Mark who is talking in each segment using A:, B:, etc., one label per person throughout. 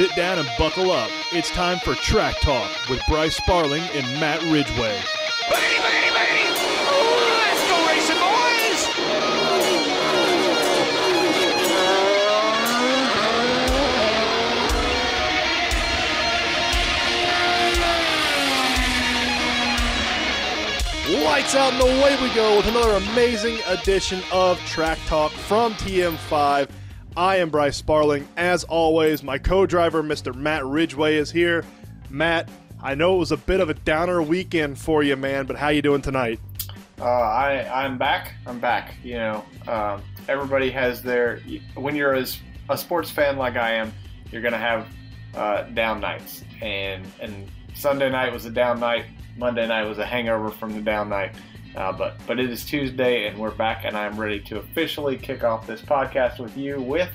A: sit down and buckle up. It's time for Track Talk with Bryce Sparling and Matt Ridgway.
B: Let's go racing, boys!
A: Lights out and away we go with another amazing edition of Track Talk from TM5. I am Bryce Sparling. As always, my co-driver, Mr. Matt Ridgway, is here. Matt, I know it was a bit of a downer weekend for you, man, but how you doing tonight?
C: Uh, I I'm back. I'm back. You know, um, everybody has their. When you're as a sports fan like I am, you're gonna have uh, down nights, and and Sunday night was a down night. Monday night was a hangover from the down night. Uh, but but it is Tuesday, and we're back, and I'm ready to officially kick off this podcast with you with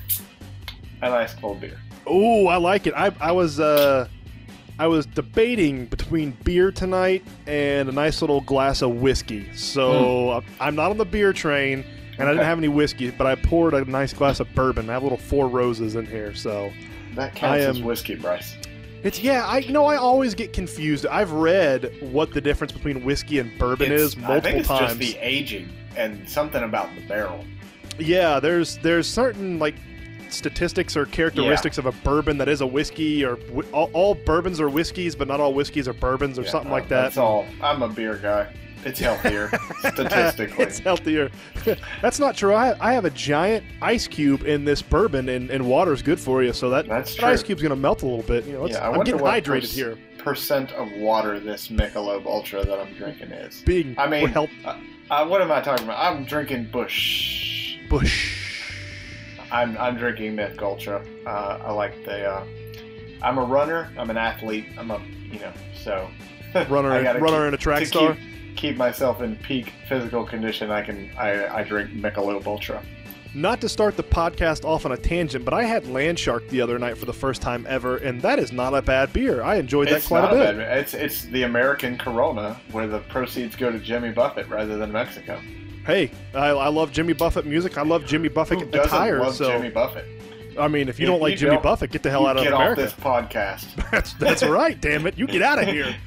C: a nice cold beer.
A: Oh, I like it. I, I was uh, I was debating between beer tonight and a nice little glass of whiskey. So uh, I'm not on the beer train, and I didn't have any whiskey, but I poured a nice glass of bourbon. I have little Four Roses in here, so
C: That counts
A: I
C: as whiskey, Bryce.
A: It's yeah. I you know I always get confused. I've read what the difference between whiskey and bourbon
C: It's-
A: is multiple
C: I think it's
A: times.
C: just the aging and something about the barrel.
A: Yeah, there's there's certain like statistics or characteristics of a bourbon that is a whiskey, or all, all bourbons are whiskeys, but not all whiskeys are bourbons, or
C: Yeah,
A: something
C: uh,
A: like that.
C: That's all. I'm a beer guy. It's healthier statistically.
A: it's healthier. That's not true. I, I have a giant ice cube in this bourbon, and, and water's good for you. So that,
C: That's
A: that
C: true.
A: ice cube's gonna melt a little bit. You know,
C: Yeah, I
A: I'm getting hydrated
C: pers-
A: here.
C: Percent of water this Michelob Ultra that I'm drinking is.
A: Being
C: I mean,
A: help
C: Uh, what am I talking about? I'm drinking Busch.
A: Busch.
C: I'm I'm drinking Myth Ultra. Uh, I like the. Uh, I'm a runner. I'm an athlete. I'm a you know so.
A: Runner, runner,
C: keep-
A: and a track star.
C: Keep, keep myself in peak physical condition. I can I, I drink Michelob Ultra.
A: Not to start the podcast off on a tangent, but I had Landshark the other night for the first time ever, and that is not a bad beer. I enjoyed that
C: It's
A: quite a bit.
C: bad. It's it's the American Corona where the proceeds go to Jimmy Buffett rather than Mexico.
A: Hey, I, I love Jimmy Buffett music. I love Jimmy Buffett
C: Who
A: attire.
C: love
A: So
C: Jimmy Buffett?
A: I mean, if you don't like
C: you
A: Jimmy
C: don't-
A: Buffett, get the hell out of
C: get
A: America.
C: off this podcast.
A: That's that's right. Damn it, you get out of here.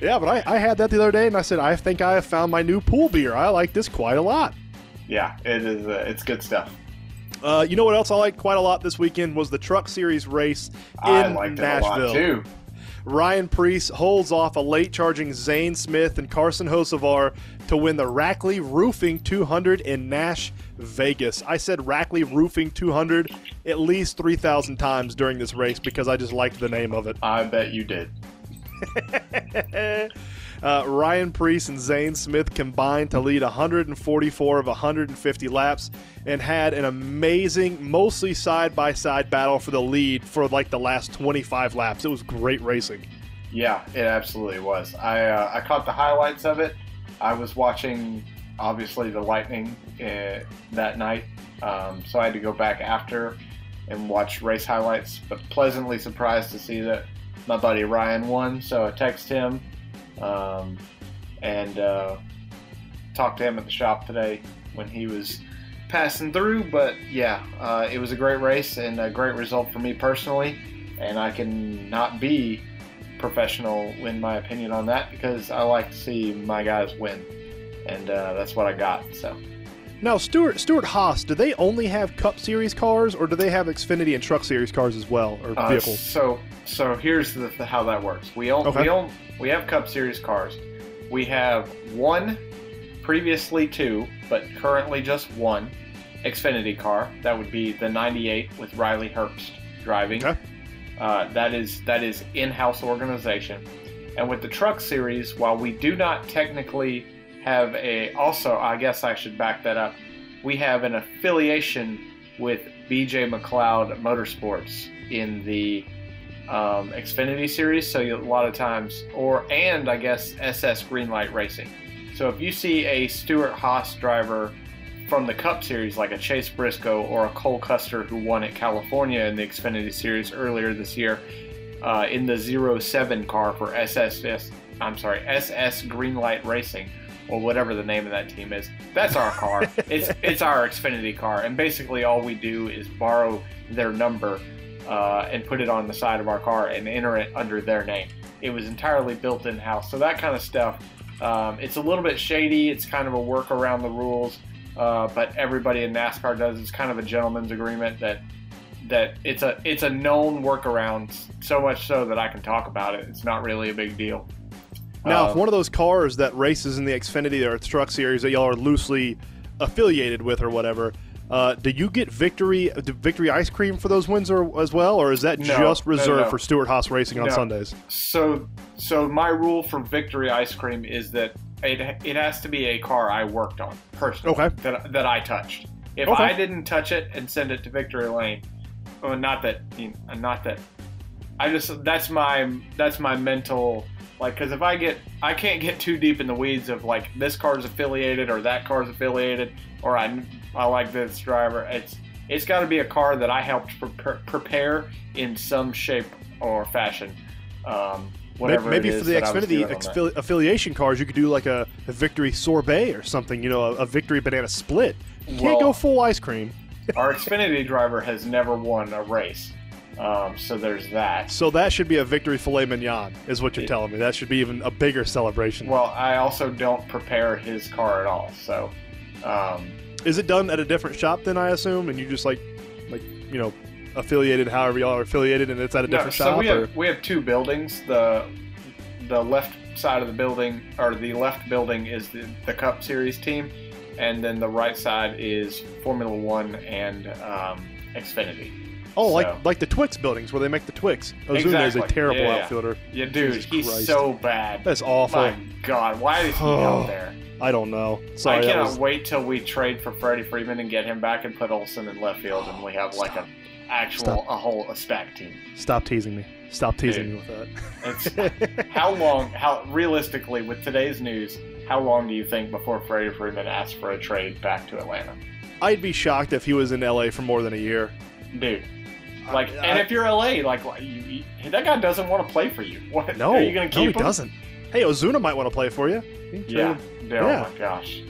A: Yeah, but I, I had that the other day, and I said I think I have found my new pool beer. I like this quite a lot.
C: Yeah, it is. Uh, it's good stuff.
A: Uh, you know what else I liked quite a lot this weekend was the Truck Series race in
C: I liked it a
A: Nashville.
C: too.
A: Ryan Preece holds off a late charging Zane Smith and Carson Hosevar to win the Rackley Roofing 200 in Nash, Vegas. I said Rackley Roofing 200 at least 3,000 times during this race because I just liked the name of it.
C: I bet you did.
A: uh, Ryan Preece and Zane Smith combined to lead 144 of 150 laps and had an amazing, mostly side by side battle for the lead for like the last 25 laps. It was great racing.
C: Yeah, it absolutely was. I uh, I caught the highlights of it. I was watching, obviously, the Lightning uh, that night, um, so I had to go back after and watch race highlights. But pleasantly surprised to see that my buddy Ryan won. So I text him um, and uh, talked to him at the shop today when he was passing through. But yeah, uh, it was a great race and a great result for me personally. And I can not be professional in my opinion on that because I like to see my guys win, and uh, that's what I got. So
A: Now, Stewart Stewart-Haas, do they only have Cup Series cars, or do they have Xfinity and Truck Series cars as well, or
C: uh,
A: vehicles?
C: so so here's the, the, how that works. We own
A: Okay.
C: we own we have Cup Series cars. We have one, previously two, but currently just one Xfinity car. That would be the '98 with Riley Herbst driving.
A: Okay.
C: Uh, that is that is in-house organization. And with the truck series, while we do not technically have a, also I guess I should back that up. We have an affiliation with BJ McLeod Motorsports in the um, Xfinity series. So a lot of times, or and I guess SS Greenlight Racing. So if you see a Stewart-Haas driver from the Cup Series, like a Chase Briscoe or a Cole Custer who won at California in the Xfinity Series earlier this year, uh, in the 07 car for SS, I'm sorry, SS Greenlight Racing, or whatever the name of that team is. That's our car. it's it's our Xfinity car, and basically all we do is borrow their number uh, and put it on the side of our car and enter it under their name. It was entirely built in house. So that kind of stuff. Um, it's a little bit shady. It's kind of a work around the rules, uh, but everybody in NASCAR does. It's kind of a gentleman's agreement that that it's a it's a known workaround. So much so that I can talk about it. It's not really a big deal.
A: Now,
C: Uh,
A: if one of those cars that races in the Xfinity or Truck Series that y'all are loosely affiliated with or whatever, uh, do you get victory victory ice cream for those wins or, as well, or is that
C: No,
A: just
C: no,
A: reserved
C: no.
A: for Stewart-Haas Racing on
C: No.
A: Sundays?
C: So, so my rule for victory ice cream is that it, it has to be a car I worked on personally.
A: Okay.
C: That, that I touched. If
A: Okay.
C: I didn't touch it and send it to victory lane, well, not that, you know, not that. I just that's my that's my mental like because if I get I can't get too deep in the weeds of like this car's affiliated or that car's affiliated or I I like this driver. It's it's got to be a car that I helped prepare, prepare in some shape or fashion. Um, whatever
A: Maybe
C: it
A: for the Xfinity exfili- affiliation cars, you could do like a, a victory sorbet or something, you know, a, a victory banana split. You can't
C: Well-
A: go full ice cream.
C: Our Xfinity driver has never won a race, um, so there's that.
A: So that should be a victory filet mignon, is what you're
C: Yeah.
A: telling me. That should be even a bigger celebration.
C: Well, I also don't prepare his car at all, so. Um,
A: Is it done at a different shop then, I assume? And you just like, like you know, affiliated however y'all are affiliated, and it's at a
C: No,
A: different
C: so
A: shop?
C: we
A: or?
C: have we have two buildings. The the left side of the building or the left building is the, the Cup Series team, and then the right side is Formula One and um, Xfinity.
A: Oh,
C: So-
A: like like the Twix buildings where they make the Twix. Ozuna is a terrible
C: Yeah, yeah.
A: outfielder.
C: Yeah, dude,
A: Jesus
C: he's
A: Christ.
C: so bad.
A: That's awful.
C: My God, why is he out there?
A: I don't know. Sorry,
C: I cannot
A: was-
C: wait till we trade for Freddie Freeman and get him back and put Olson in left field, and we have like a actual
A: Stop.
C: a whole a stack team.
A: stop teasing me. Stop teasing
C: Dude.
A: me with that.
C: how long? How realistically, with today's news, how long do you think before Freddie Freeman asks for a trade back to Atlanta,
A: I'd be shocked if he was in LA for more than a year.
C: dude? Like,
A: I-
C: and if you're LA, like, you, you, that guy doesn't want to play for you. What?
A: no,
C: are you gonna keep
A: no, he
C: him?
A: doesn't. Hey, Ozuna might want to play for you. You
C: Yeah.
A: trade
C: yeah.
A: Yeah.
C: Oh my gosh,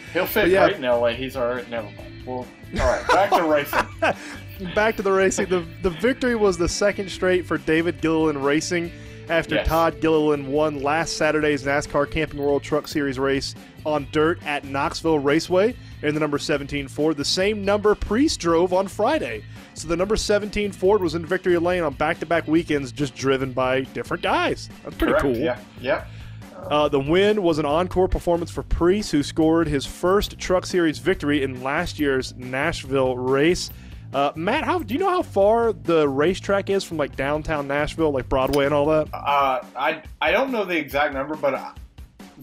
C: he'll fit
A: yeah.
C: right in LA. He's all right. Never mind. Well, all right. Back to racing.
A: Back to the racing. The the victory was the second straight for David Gilliland Racing after
C: Yes.
A: Todd Gilliland won last Saturday's NASCAR Camping World Truck Series race on dirt at Knoxville Raceway in the number 17 Ford. The same number Preece drove on Friday. So the number 17 Ford was in victory lane on back-to-back weekends, just driven by different guys. That's pretty
C: Correct.
A: cool.
C: Yeah. Yep.
A: Uh, the win was an encore performance for Preece, who scored his first Truck Series victory in last year's Nashville race. Uh, Matt, how do you know how far the racetrack is from like downtown Nashville, like Broadway and all that?
C: Uh, I I don't know the exact number, but I-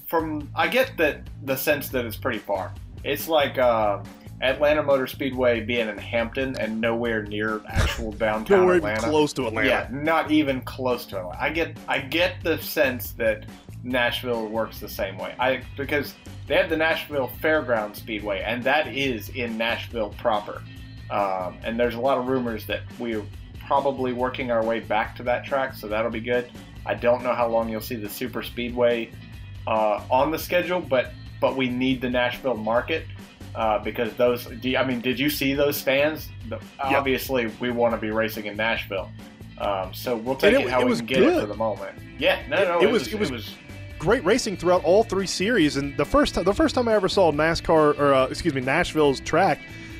C: from I get that the sense that it's pretty far. It's like uh, Atlanta Motor Speedway being in Hampton and nowhere near actual downtown
A: Nowhere even
C: Atlanta.
A: close to Atlanta.
C: Yeah, not even close to Atlanta. I get I get the sense that Nashville works the same way. I because they have the Nashville Fairground Speedway, and that is in Nashville proper. Um, and there's a lot of rumors that we're probably working our way back to that track, so that'll be good. I don't know how long you'll see the Super Speedway uh, on the schedule, but but we need the Nashville market uh, because those. Do you- I mean, did you see those stands? The, Obviously, we want to be racing in Nashville, um, so we'll take
A: And
C: it,
A: it-
C: how
A: it
C: we
A: was
C: can get it for the moment. Yeah, no,
A: It-
C: no,
A: it was- it was- Great racing throughout all three series, and the first time, the first time I ever saw NASCAR or uh, excuse me Nashville's track,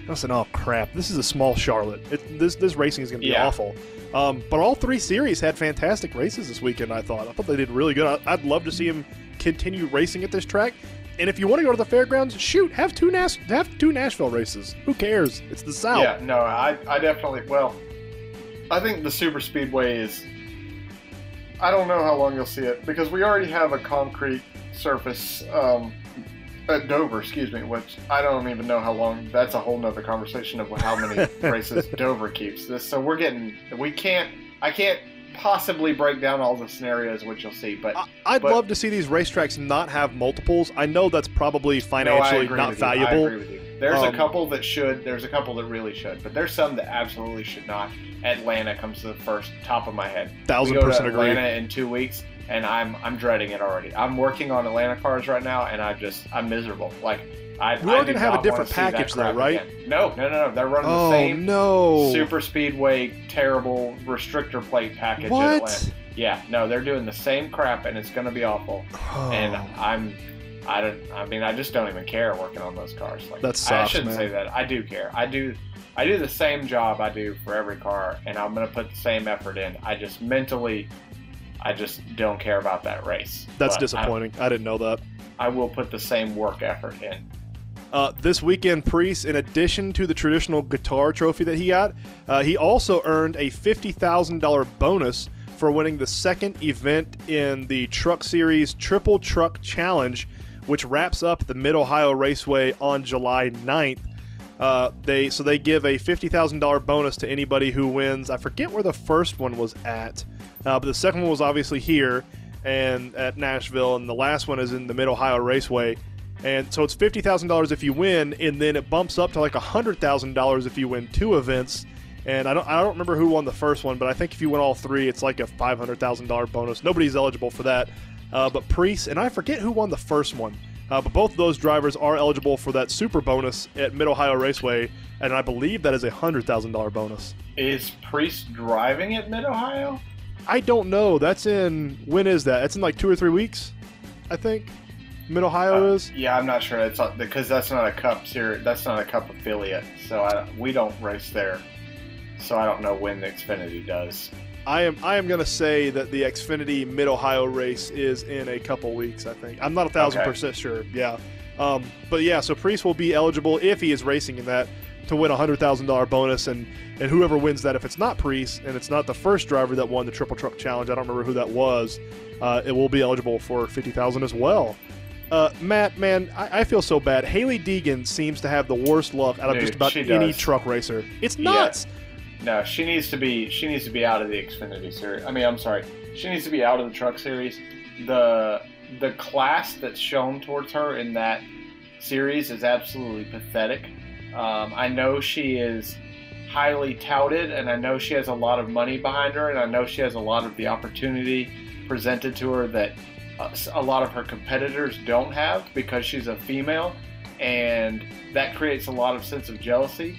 A: I said, "Oh crap, this is a small Charlotte. It, this this racing is going to be
C: Yeah.
A: awful." Um, but all three series had fantastic races this weekend. I thought. I thought they did really good. I, I'd love to see them continue racing at this track. And if you want to go to the fairgrounds, shoot, have two Nas- have two Nashville races. Who cares? It's the South.
C: Yeah, no, I, I definitely. Well, I think the super speedway is. I don't know how long you'll see it because we already have a concrete surface um, at Dover. Excuse me, which I don't even know how long. That's a whole nother conversation of how many races Dover keeps. This, so we're getting. We can't. I can't possibly break down all the scenarios which you'll see, but
A: I- I'd
C: But-
A: love to see these racetracks not have multiples. I know that's probably financially not valuable.
C: agree with you. There's
A: Um,
C: a couple that should. There's a couple that really should, but there's some that absolutely should not. Atlanta comes to the first top of my head.
A: Thousand percent agree.
C: Atlanta in two weeks, and I'm I'm dreading it already. I'm working on Atlanta cars right now, and I just I'm miserable. Like I,
A: We
C: I
A: are
C: do
A: gonna have a different
C: wanna see that
A: package, though, right?
C: again. No, no, no, no. They're running
A: Oh
C: the same
A: no!
C: super speedway terrible restrictor plate package.
A: What?
C: Yeah, no, they're doing the same crap, and it's going to be awful.
A: Oh.
C: And I'm, I don't. I mean, I just don't even care working on those cars. Like,
A: That
C: I shouldn't
A: man.
C: say that. I do care. I do. I do the same job I do for every car, and I'm going to put the same effort in. I just mentally, I just don't care about that race.
A: That's
C: But
A: disappointing. I, didn't know that.
C: I will put the same work effort in.
A: Uh, this weekend, Preece, in addition to the traditional guitar trophy that he got, uh, he also earned a $50,000 bonus for winning the second event in the Truck Series Triple Truck Challenge, which wraps up the Mid Ohio Raceway on July 9th. Uh, they so they give a fifty thousand dollar bonus to anybody who wins. I forget where the first one was at, uh, but the second one was obviously here and at Nashville, and the last one is in the Mid Ohio Raceway. And so it's fifty thousand dollars if you win, and then it bumps up to like hundred thousand dollars if you win two events. And I don't I don't remember who won the first one, but I think if you win all three, it's like a five hundred thousand dollar bonus. Nobody's eligible for that, uh, but Preece and I forget who won the first one. Uh, but both of those drivers are eligible for that super bonus at Mid Ohio Raceway, and I believe that is a hundred thousand dollar bonus.
C: Is Preece driving at Mid Ohio?
A: I don't know. That's in when is that? It's in like two or three weeks, I think. Mid Ohio
C: Uh,
A: is.
C: Yeah, I'm not sure. It's not, because that's not a Cup series. That's not a Cup affiliate, so I, we don't race there. So I don't know when the Xfinity does.
A: I am I am gonna say that the Xfinity Mid Ohio race is in a couple weeks. I think I'm not a thousand
C: Okay.
A: percent sure. Yeah, um, but yeah, so Preece will be eligible if he is racing in that to win a hundred thousand dollar bonus, and and whoever wins that, if it's not Preece and it's not the first driver that won the Triple Truck Challenge, I don't remember who that was, uh, it will be eligible for fifty thousand as well. Uh, Matt, man, I, I feel so bad. Hailie Deegan seems to have the worst luck out of
C: Dude,
A: just about any
C: does.
A: truck racer. It's
C: Yeah.
A: nuts.
C: No, she needs to be. She needs to be out of the Xfinity series. I mean, I'm sorry. She needs to be out of the Truck Series. The the class that's shown towards her in that series is absolutely pathetic. Um, I know she is highly touted, and I know she has a lot of money behind her, and I know she has a lot of the opportunity presented to her that a lot of her competitors don't have because she's a female, and that creates a lot of sense of jealousy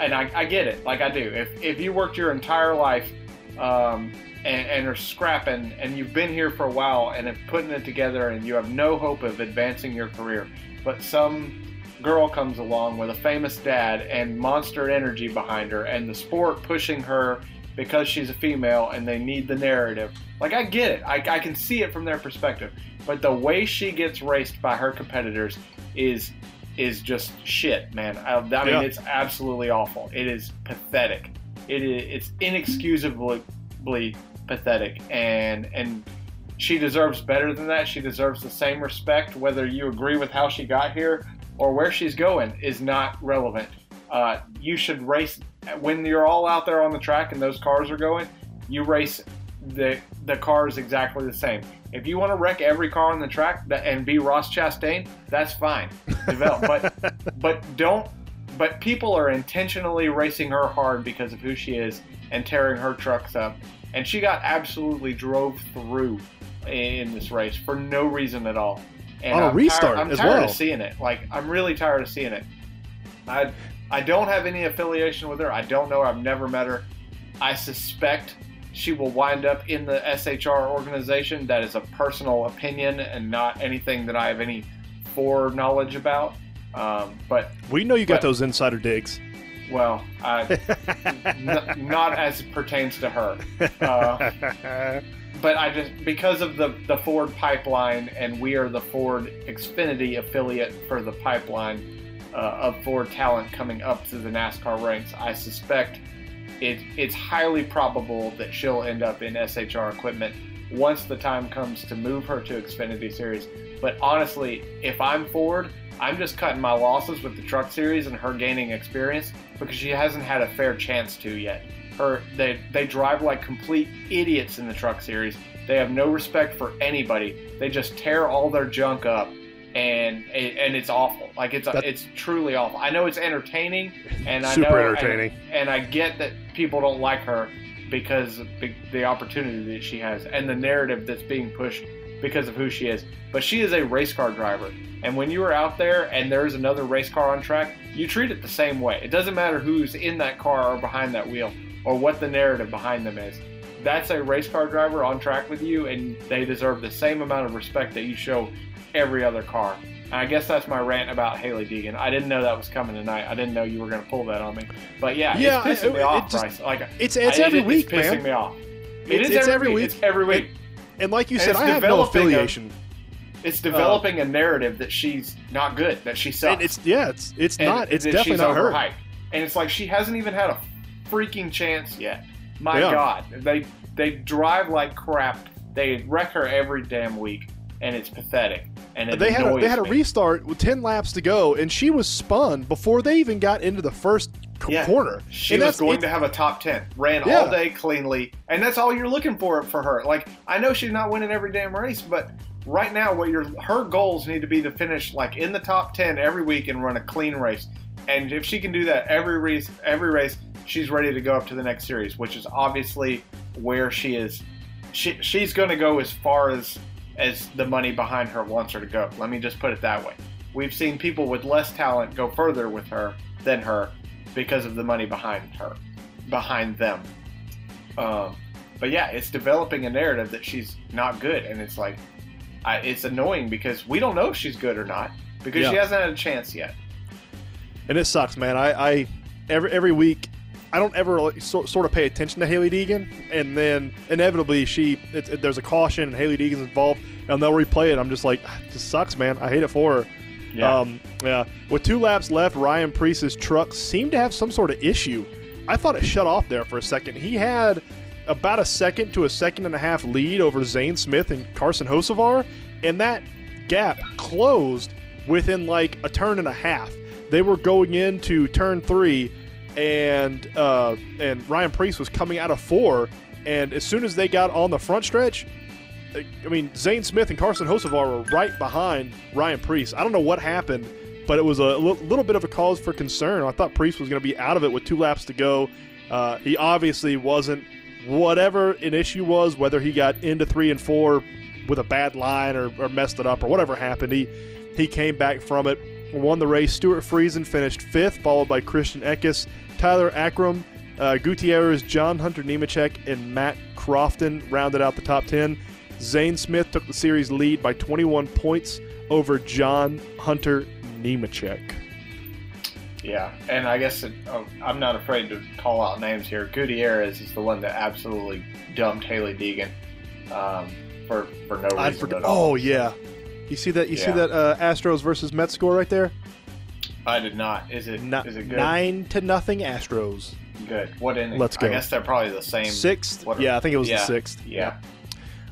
C: and I, I get it, like I do. If if you worked your entire life um, and, and are scrapping, and you've been here for a while and have putting it together, and you have no hope of advancing your career, but some girl comes along with a famous dad and monster energy behind her, and the sport pushing her because she's a female, and they need the narrative. Like I get it, I, I can see it from their perspective, but the way she gets raced by her competitors is is just shit, man. I, I mean,
A: Yeah.
C: it's absolutely awful. It is pathetic. It is it's inexcusably pathetic, and and she deserves better than that. She deserves the same respect, whether you agree with how she got here or where she's going is not relevant. Uh, you should race when you're all out there on the track and those cars are going. You race the the cars exactly the same. If you want to wreck every car on the track that, and be Ross Chastain, that's fine. Develop, but but don't. But people are intentionally racing her hard because of who she is and tearing her trucks up. And she got absolutely drove through in this race for no reason at all. And
A: On a
C: I'm
A: restart
C: tired, I'm
A: as
C: tired
A: well.
C: of seeing it. Like I'm really tired of seeing it. I I don't have any affiliation with her. I don't know. her. I've never met her. I suspect she will wind up in the SHR organization. That is a personal opinion and not anything that I have any foreknowledge about. Um, but
A: We know you got those insider digs.
C: well, I, n- not as it pertains to her. Uh, but I just because of the the Ford pipeline, and we are the Ford Xfinity affiliate for the pipeline uh, of Ford talent coming up to the NASCAR ranks. I suspect it it's highly probable that she'll end up in SHR equipment once the time comes to move her to Xfinity Series. But honestly, if I'm Ford, I'm just cutting my losses with the Truck Series and her gaining experience because she hasn't had a fair chance to yet. Her they they drive like complete idiots in the Truck Series. They have no respect for anybody. They just tear all their junk up, and and it's awful. Like it's it's truly awful. I know it's entertaining, and I
A: Super
C: know,
A: entertaining.
C: and, and I get that people don't like her because of the, the opportunity that she has and the narrative that's being pushed because of who she is. But she is a race car driver. And when you are out there and there's another race car on track, you treat it the same way. It doesn't matter who's in that car or behind that wheel or what the narrative behind them is. That's a race car driver on track with you, and they deserve the same amount of respect that you show every other car. And I guess that's my rant about Hailie Deegan. I didn't know that was coming tonight. I didn't know you were going to pull that on me. But yeah,
A: Yeah,
C: it's pissing
A: it-
C: me
A: it
C: off,
A: just-
C: Bryce. Like
A: it's- it's
C: I-
A: every
C: it-
A: week,
C: it's pissing
A: man.
C: me off. It
A: It's-
C: is
A: it's
C: every, week.
A: week.
C: It's every week.
A: And like you
C: And
A: said,
C: it's
A: I have no
C: developing a-
A: affiliation.
C: It's uh, developing a narrative that she's not good, that she sucks.
A: And it's yeah, it's it's
C: and
A: not. It's definitely not her.
C: overhyped. And it's like she hasn't even had a freaking chance yet. My
A: Yeah.
C: God, they they drive like crap. They wreck her every damn week, and it's pathetic. And it
A: They had a, they had a
C: me.
A: restart with ten laps to go, and she was spun before they even got into the first c-
C: Yeah.
A: corner.
C: She
A: and
C: was going to have a top ten, ran
A: Yeah.
C: all day cleanly, and that's all you're looking for for her. Like I know she's not winning every damn race, but right now, what your her goals need to be to finish like in the top ten every week and run a clean race. And if she can do that every race, every race, she's ready to go up to the next series, which is obviously where she is. She she's going to go as far as as the money behind her wants her to go. Let me just put it that way. We've seen people with less talent go further with her than her because of the money behind her, behind them. Um, but yeah, it's developing a narrative that she's not good, and it's like, I, it's annoying because we don't know if she's good or not because she hasn't had a chance yet.
A: and it sucks, man. I, I every every week, I don't ever like, sort, sort of pay attention to Hailie Deegan, and then inevitably she it, it- there's a caution, and Hailie Deegan's involved, and they'll replay it. I'm just like, "Ah, this sucks, man. I hate it for her. Um, yeah. With two laps left, Ryan Preece's truck seemed to have some sort of issue. I thought it shut off there for a second. He had about a second to a second and a half lead over Zane Smith and Carson Hosevar, and that gap closed within like a turn and a half. They were going into turn three, and uh, and Ryan Preece was coming out of four, and as soon as they got on the front stretch, I mean, Zane Smith and Carson Hosevar were right behind Ryan Preece. I don't know what happened, but it was a little bit of a cause for concern. I thought Preece was going to be out of it with two laps to go. Uh, he obviously wasn't. Whatever an issue was, whether he got into three and four with a bad line or, or messed it up or whatever happened, he he came back from it, won the race. Stewart Friesen finished fifth, followed by Christian Eckes, Tyler Ankrum, uh, Gutierrez, John Hunter Nemechek, and Matt Crafton rounded out the top 10. Zane Smith took the series lead by 21 points over John Hunter Nemechek.
C: Yeah, and I guess it, oh, I'm not afraid to call out names here. Gutierrez is the one that absolutely dumped Hailie Deegan um, for for no reason
A: forgot.
C: at all.
A: Oh yeah, you see that? You see that uh, Astros versus Mets score right there?
C: I did not. Is it?
A: Ni-
C: is it good?
A: Nine to nothing Astros.
C: Good. What inning?
A: Let's go.
C: I guess they're probably the same.
A: Sixth.
C: what-
A: Yeah, I think it was
C: yeah.
A: the sixth.
C: Yeah.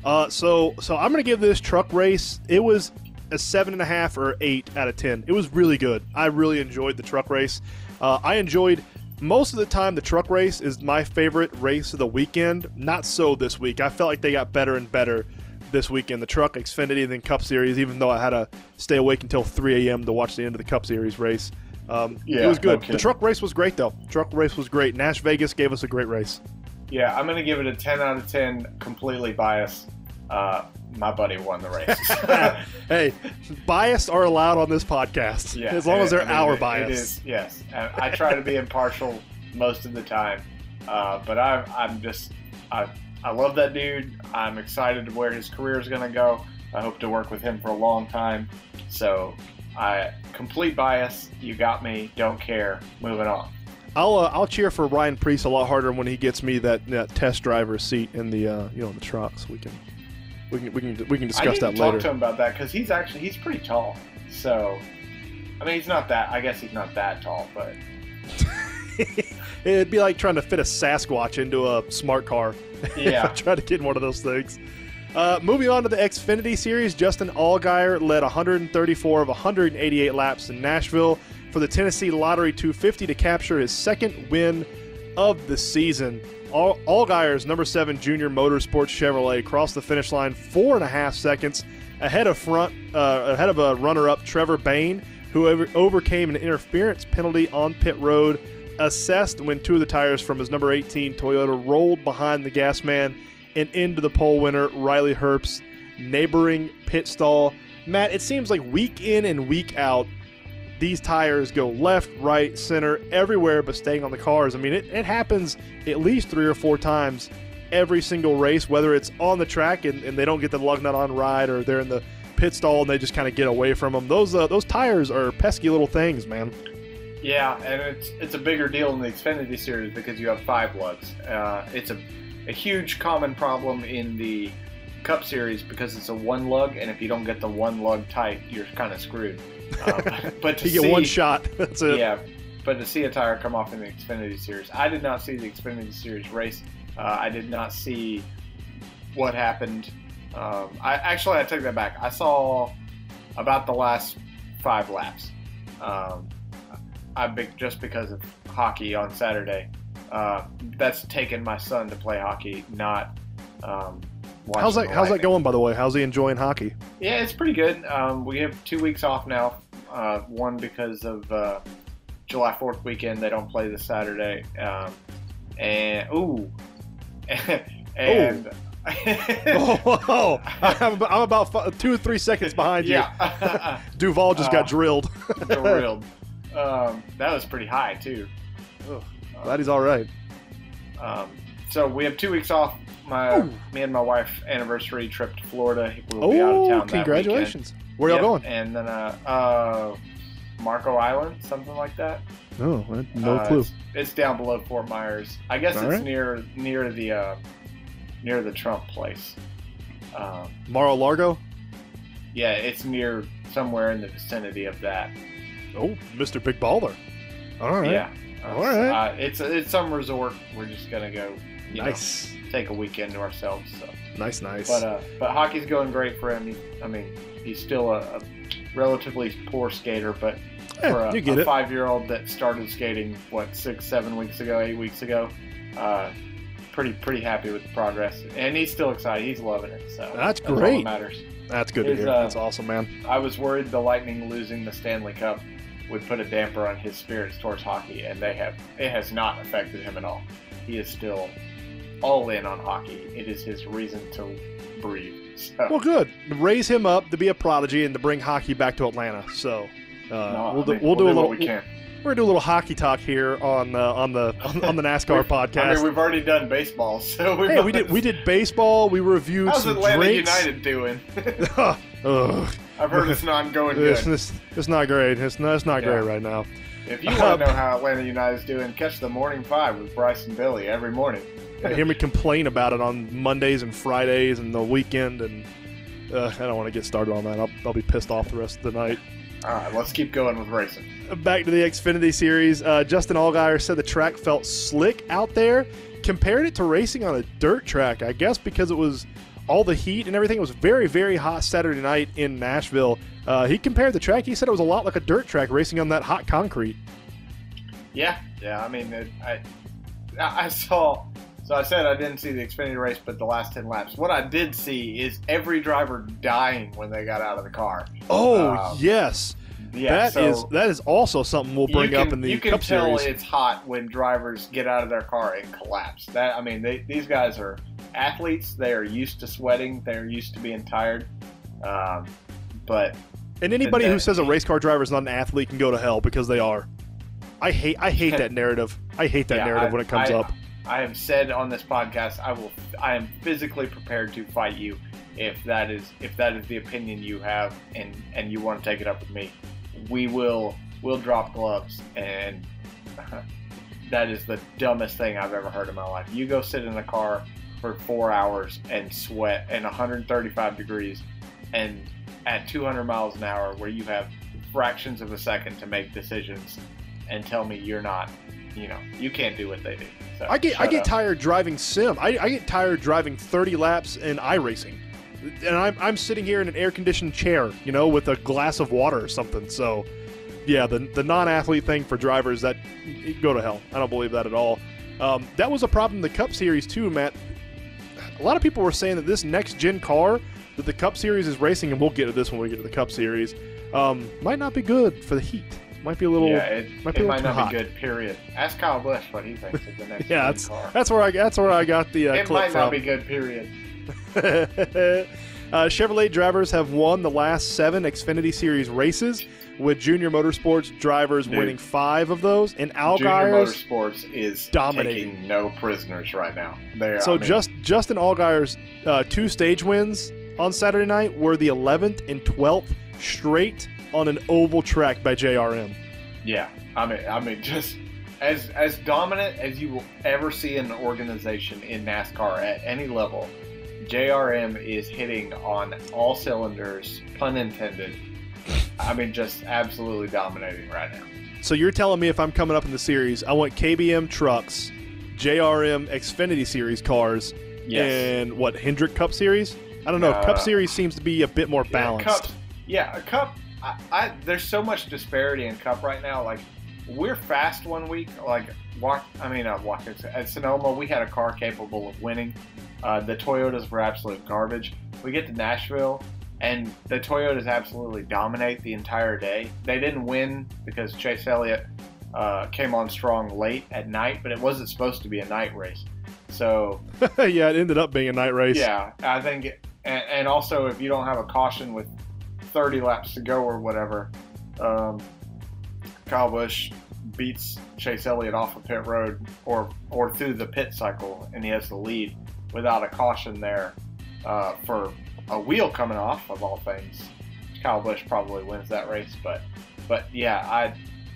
A: Uh, so so I'm gonna give this truck race. It was a seven and a half or eight out of ten. It was really good. I really enjoyed the truck race. Uh, I enjoyed most of the time. The truck race is my favorite race of the weekend. Not so this week. I felt like they got better and better this weekend. The truck, Xfinity, and then Cup Series. Even though I had to stay awake until 3 a.m. to watch the end of the Cup Series race. Um,
C: Yeah,
A: it was good. the truck race was great though. Truck race was great. Nash Vegas gave us a great race.
C: Yeah, I'm gonna give it a 10 out of 10. Completely biased. Uh, my buddy won the race.
A: hey, bias are allowed on this podcast
C: yeah,
A: as long as they're
C: I mean,
A: our
C: it-
A: bias.
C: It is. Yes, And I try to be impartial most of the time, uh, but I, I'm just I I love that dude. I'm excited to where his career is gonna go. I hope to work with him for a long time. So I complete bias. You got me. Don't care. Moving on.
A: I'll uh, I'll cheer for Ryan Preece a lot harder when he gets me that, that test driver seat in the uh, you know in the truck. So we can we can we can we can discuss that
C: to talk
A: later.
C: to him about that because he's actually he's pretty tall. So, I mean, he's not that. I guess he's not that tall, but
A: It'd be like trying to fit a Sasquatch into a smart car.
C: Yeah.
A: if I tried to get in one of those things. Uh, moving on to the Xfinity Series, Justin Allgaier led 134 of 188 laps in Nashville for the Tennessee Lottery 250 to capture his second win of the season. All- Allgaier's number seven Junior Motorsports Chevrolet crossed the finish line four and a half seconds ahead of front uh, ahead of a runner-up Trevor Bayne, who over- overcame an interference penalty on pit road assessed when two of the tires from his number 18 Toyota rolled behind the gas man and into the pole winner Riley Herbst neighboring pit stall. Matt, it seems like week in and week out, these tires go left, right, center, everywhere but staying on the cars. I mean, it, it happens at least three or four times every single race, whether it's on the track and, and they don't get the lug nut on ride or they're in the pit stall and they just kind of get away from them. Those uh, those tires are pesky little things, man.
C: Yeah, and it's it's a bigger deal in the Xfinity series because you have five lugs. Uh, it's a, a huge common problem in the Cup series because it's a one lug, and if you don't get the one lug tight, you're kind of screwed. Uh, but to
A: You get
C: see,
A: one shot. That's it.
C: yeah, but to see a tire come off in the Xfinity series, I did not see the Xfinity series race. Uh, I did not see what happened. Um, I actually I take that back. I saw about the last five laps. Um, I just because of hockey on Saturday. Uh, that's taken my son to play hockey, not. Um, watching
A: How's that? How's that going, by the way? How's he enjoying hockey?
C: Yeah, it's pretty good. Um, we have two weeks off now. Uh, one because of uh, July Fourth weekend; they don't play this Saturday. Um, and ooh, and
A: oh, I'm, about- I'm about fi- two or three seconds behind you.
C: yeah,
A: Duvall just got
C: Uh,
A: drilled.
C: drilled. Um, that was pretty high too.
A: Ugh, Glad he's all right.
C: Um, so we have two weeks off. My
A: Ooh.
C: me and my wife anniversary trip to Florida. We'll be out of
A: Oh,
C: town that
A: congratulations! Where y'all
C: Yep, And then uh, uh, Marco Island, something like that.
A: going? Oh, no
C: Uh,
A: clue.
C: It's, it's down below Fort Myers. I guess
A: All
C: it's
A: right.
C: near near the uh, near the Trump place. Um,
A: Mar-a-Lago.
C: yeah, it's near somewhere in the vicinity of that.
A: Oh, Mr. Big Baller. All right.
C: Yeah.
A: All right.
C: Uh, it's it's some resort. We're just gonna go.
A: Nice.
C: Know, take a weekend to ourselves. So.
A: Nice, nice.
C: But uh, but hockey's going great for him. He, I mean, he's still a, a relatively poor skater, but
A: Eh,
C: for a,
A: you get
C: a five-year-old that started skating what six, seven weeks ago, eight weeks ago, uh, pretty pretty happy with the progress, and he's still excited. He's loving it. So
A: That's
C: all that
A: great.
C: matters.
A: That's good to hear.
C: uh,
A: That's awesome, man.
C: I was worried the Lightning losing the Stanley Cup would put a damper on his spirits towards hockey, and they have. It has not affected him at all. He is still all in on hockey. It is his reason to breathe. So.
A: Well, good. Raise him up to be a prodigy and to bring hockey back to Atlanta. So uh,
C: No,
A: we'll,
C: I
A: do,
C: mean,
A: we'll, do a little.
C: what we can.
A: We're gonna do a little hockey talk here on uh, on the on, on the NASCAR podcast.
C: I mean, we've already done baseball, so we
A: hey, we did we did baseball. We reviewed
C: How's
A: some
C: Atlanta
A: drinks.
C: United doing?
A: Ugh,
C: I've heard it's not going
A: it's,
C: good.
A: it's, it's not great. It's not, it's not
C: Yeah.
A: great right now.
C: If you want to know how Atlanta United's doing, catch the Morning Five with Bryce and Billy every morning.
A: You hear me complain about it on Mondays and Fridays and the weekend, and uh, I don't want to get started on that. I'll, I'll be pissed off the rest of the night.
C: All right, let's keep going with racing.
A: Back to the Xfinity Series. Uh, Justin Allgaier said the track felt slick out there. Compared it to racing on a dirt track, I guess because it was all the heat and everything. It was very, very hot Saturday night in Nashville. Uh, he compared the track. He said it was a lot like a dirt track racing on that hot concrete.
C: Yeah, yeah. I mean, it, I I saw. So I said I didn't see the Xfinity race, but the last ten laps. What I did see is every driver dying when they got out of the car.
A: Oh
C: Um,
A: yes,
C: Yeah,
A: that
C: so
A: is that is also something we'll bring
C: can,
A: up in the
C: you can
A: Cup
C: tell
A: Series.
C: it's hot when drivers get out of their car and collapse. That I mean, they, these guys are athletes. They are used to sweating. They're used to being tired. Um, but
A: And anybody
C: And
A: who says a race car driver is not an athlete can go to hell because they are. I hate I hate that narrative. I hate that
C: Yeah,
A: narrative
C: I-
A: when it comes
C: I-
A: up.
C: I have said on this podcast, I will. I am physically prepared to fight you if that is if that is the opinion you have, and and you want to take it up with me. We will. We'll drop gloves, and that is the dumbest thing I've ever heard in my life. You go sit in a car for four hours and sweat in 135 degrees, and at 200 miles an hour, where you have fractions of a second to make decisions, and tell me you're not. You know, you can't do what they do. So
A: I get I get
C: up.
A: tired driving sim. I, I get tired driving 30 laps in iRacing. And I'm, I'm sitting here in an air conditioned chair, you know, with a glass of water or something. So, yeah, the, the non athlete thing for drivers, that go to hell. I don't believe that at all. Um, that was a problem in the Cup Series, too, Matt. A lot of people were saying that this next gen car that the Cup Series is racing, and we'll get to this when we get to the Cup Series, um, might not be good for the heat. Might be a little.
C: yeah, it,
A: might be
C: it might not
A: too
C: be good. Period. Ask Kyle Busch what he thinks of the next
A: Yeah,
C: gen car.
A: That's where I that's where I got the uh,
C: it
A: clip
C: might
A: from.
C: not be good. Period.
A: Uh, Chevrolet drivers have won the last seven Xfinity Series races, with Junior Motorsports drivers
C: Dude.
A: winning five of those, and
C: Junior
A: Allgaier's.
C: Motorsports is
A: dominating.
C: taking no prisoners right now. They're,
A: So
C: I mean,
A: just Justin Allgaier's uh, two stage wins on Saturday night were the 11th and 12th straight on an oval track by JRM.
C: yeah. I mean, I mean, just as as dominant as you will ever see in an organization in NASCAR at any level, JRM is hitting on all cylinders, pun intended. I mean, just absolutely dominating right now.
A: So you're telling me if I'm coming up in the series, I want KBM trucks, JRM Xfinity Series cars,
C: Yes.
A: and what Hendrick Cup Series? I don't know.
C: Uh,
A: Cup Series seems to be a bit more
C: Yeah,
A: balanced.
C: Cup, yeah, a cup. I, I there's so much disparity in cup right now. Like we're fast one week. Like walk. I mean, uh, walk at Sonoma, we had a car capable of winning. Uh, the Toyotas were absolute garbage. We get to Nashville, and the Toyotas absolutely dominate the entire day. They didn't win because Chase Elliott uh, came on strong late at night, but it wasn't supposed to be a night race. So
A: yeah, it ended up being a night race.
C: yeah, I think, it, and, and also if you don't have a caution with 30 laps to go or whatever, um, Kyle Busch beats Chase Elliott off of pit road or or through the pit cycle, and he has the lead without a caution there uh, for a wheel coming off of all things. Kyle Busch probably wins that race, but but yeah, I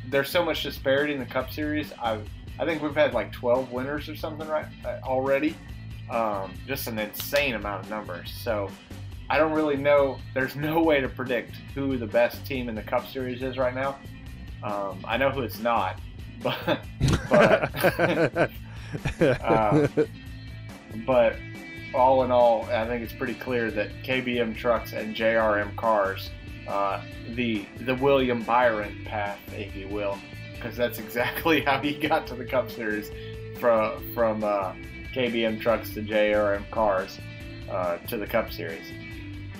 C: there's so much disparity in the Cup Series. I I think we've had like 12 winners or something right uh, already um, just an insane amount of numbers. So I don't really know. There's no way to predict who the best team in the Cup Series is right now. Um, I know who it's not, but but Uh, but all in all, I think it's pretty clear that KBM trucks and JRM cars, uh, the the William Byron path, if you will, because that's exactly how he got to the Cup Series from from uh, KBM trucks to JRM cars uh, to the Cup Series.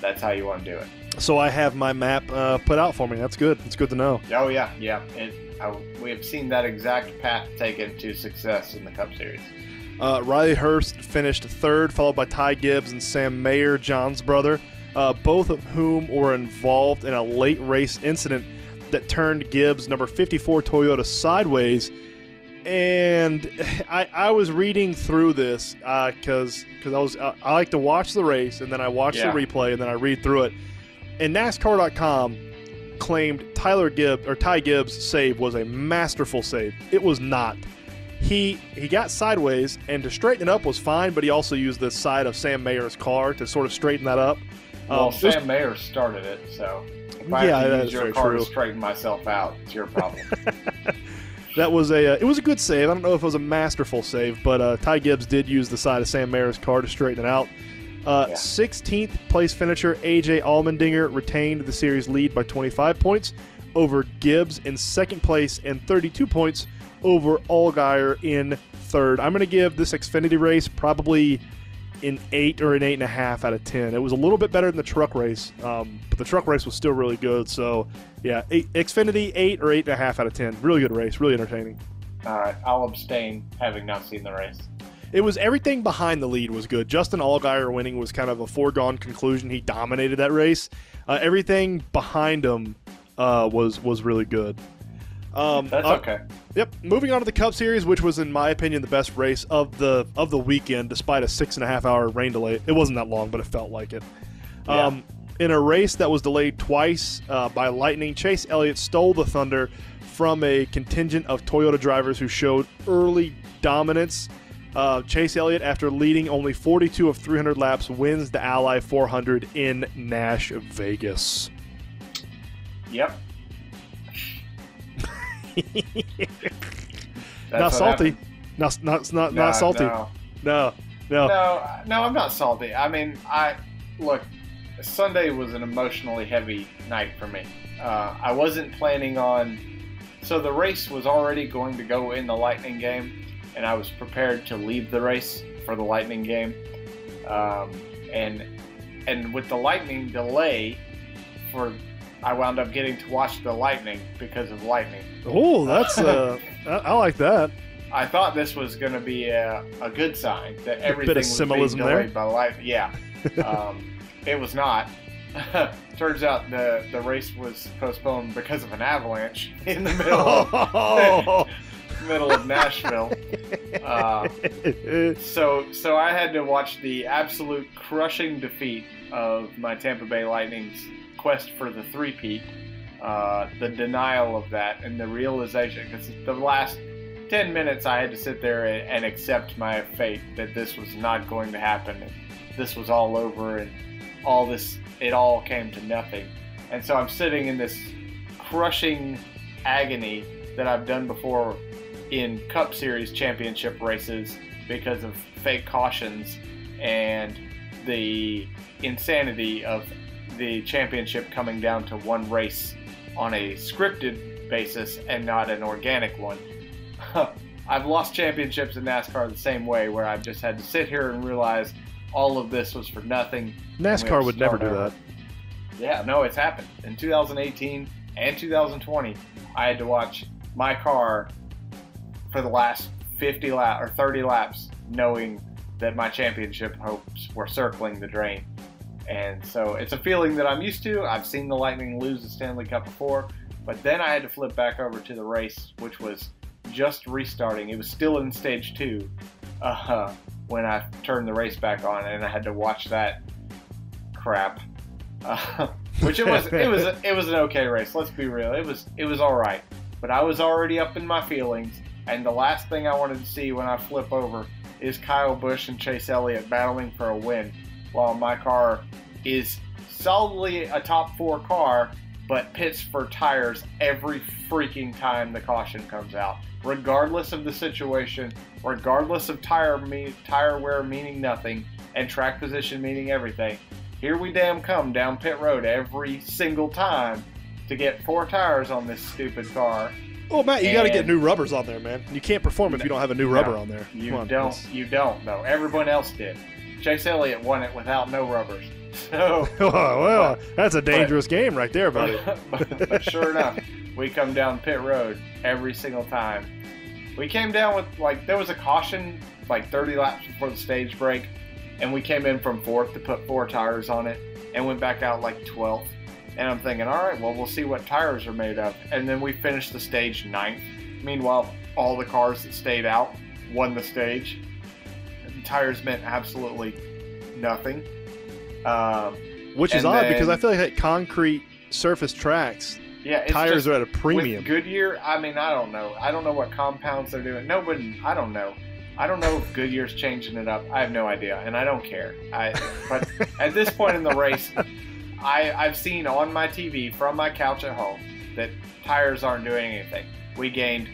C: That's how you want to do it.
A: So I have my map uh, put out for me. That's good. It's good to know.
C: Oh yeah, yeah. It, I, we have seen that exact path taken to success in the Cup Series.
A: Uh, Riley Herbst finished third, followed by Ty Gibbs and Sam Mayer, John's brother, uh, both of whom were involved in a late race incident that turned Gibbs' number 54 Toyota sideways. And I, I was reading through this because because I was I, I like to watch the race and then I watch
C: Yeah.
A: the replay and then I read through it. And NASCAR.com claimed Tyler Gibbs or Ty Gibbs' save was a masterful save. It was not he he got sideways and to straighten it up was fine, but he also used the side of Sam Mayer's car to sort of straighten that up.
C: Well,
A: Um, it was-
C: Sam Mayer started it, so if I
A: Yeah,
C: have to use your
A: very
C: car
A: true.
C: to straighten myself out, it's your problem.
A: that was a uh, it was a good save. I don't know if it was a masterful save, but uh, Ty Gibbs did use the side of Sam Mayer's car to straighten it out. Uh,
C: Yeah.
A: 16th place finisher AJ Allmendinger retained the series lead by 25 points over Gibbs in second place and 32 points over Allgaier in third. I'm going to give this Xfinity race probably an eight or an eight and a half out of ten. It was a little bit better than the truck race, um, but the truck race was still really good. So, yeah, eight, Xfinity eight or eight and a half out of ten. Really good race, really entertaining.
C: All right, I'll abstain, having not seen the race.
A: It was everything behind the lead was good. Justin Allgaier winning was kind of a foregone conclusion. He dominated that race. Uh, everything behind him uh, was was really good. Um,
C: That's
A: uh,
C: okay.
A: Yep. Moving on to the Cup Series, which was in my opinion the best race of the of the weekend, despite a six and a half hour rain delay. It wasn't that long, but it felt like it.
C: Yeah.
A: Um, in a race that was delayed twice uh, by lightning, Chase Elliott stole the thunder from a contingent of Toyota drivers who showed early dominance. Uh, Chase Elliott, after leading only 42 of 300 laps, wins the Ally 400 in Nash Vegas.
C: Yep.
A: not salty. Not not not,
C: No,
A: not salty.
C: No,
A: No, no.
C: no, no, I'm not salty. I mean, I look. Sunday was an emotionally heavy night for me. Uh, I wasn't planning on. So the race was already going to go in the Lightning game, and I was prepared to leave the race for the Lightning game. Um, and and with the Lightning delay, for I wound up getting to watch the Lightning because of Lightning.
A: Oh, that's uh, I, like that.
C: I thought this was going to be a, a good sign that everything.
A: bit
C: everything
A: of
C: was
A: symbolism
C: being
A: there.
C: delayed by life. Yeah, um, it was not. Turns out the the race was postponed because of an avalanche in the middle of,
A: Oh.
C: Middle of Nashville. Uh, so so I had to watch the absolute crushing defeat of my Tampa Bay Lightning's quest for the three-peat, uh, the denial of that, and the realization because the last ten minutes I had to sit there and, and accept my fate that this was not going to happen, and this was all over, and all this it all came to nothing, and so I'm sitting in this crushing agony that I've done before in Cup Series championship races because of fake cautions and the insanity of the championship coming down to one race on a scripted basis and not an organic one. I've lost championships in NASCAR the same way, where I've just had to sit here and realize all of this was for nothing.
A: NASCAR would never do
C: over.
A: that.
C: Yeah, no, it's happened. In 2018 and 2020, I had to watch my car for the last 50 lap or 30 laps, knowing that my championship hopes were circling the drain. And so it's a feeling that I'm used to. I've seen the Lightning lose the Stanley Cup before, but then I had to flip back over to the race, which was just restarting. It was still in stage two uh, when I turned the race back on, and I had to watch that crap. Uh, which it was it was it was an okay race. Let's be real. It was it was all right, but I was already up in my feelings, and the last thing I wanted to see when I flip over is Kyle Busch and Chase Elliott battling for a win, while my car is solidly a top four car, but pits for tires every freaking time the caution comes out, regardless of the situation, regardless of tire me- tire wear meaning nothing and track position meaning everything. Here we damn come down pit road every single time to get four tires on this stupid car.
A: Well, Matt, you got to get new rubbers on there, man. You can't perform if you don't have a new rubber on there.
C: You
A: on,
C: don't. You don't though. Everyone else did. Chase Elliott won it without no rubbers. So,
A: Oh, well, that's a dangerous game right there, buddy.
C: but, but sure enough, we come down pit road every single time. We came down with like there was a caution like 30 laps before the stage break, and we came in from fourth to put four tires on it, and went back out like 12th. And I'm thinking, all right, well we'll see what tires are made of, and then we finished the stage ninth. Meanwhile, all the cars that stayed out won the stage. The tires meant absolutely nothing. Um,
A: Which is odd because I feel like at concrete surface tracks,
C: yeah,
A: tires
C: just-
A: are at a premium.
C: With Goodyear, I mean, I don't know. I don't know what compounds they're doing. Nobody, I don't know. I don't know if Goodyear's changing it up. I have no idea, and I don't care. I, but at this point in the race, I, I've seen on my TV from my couch at home that tires aren't doing anything. We gained,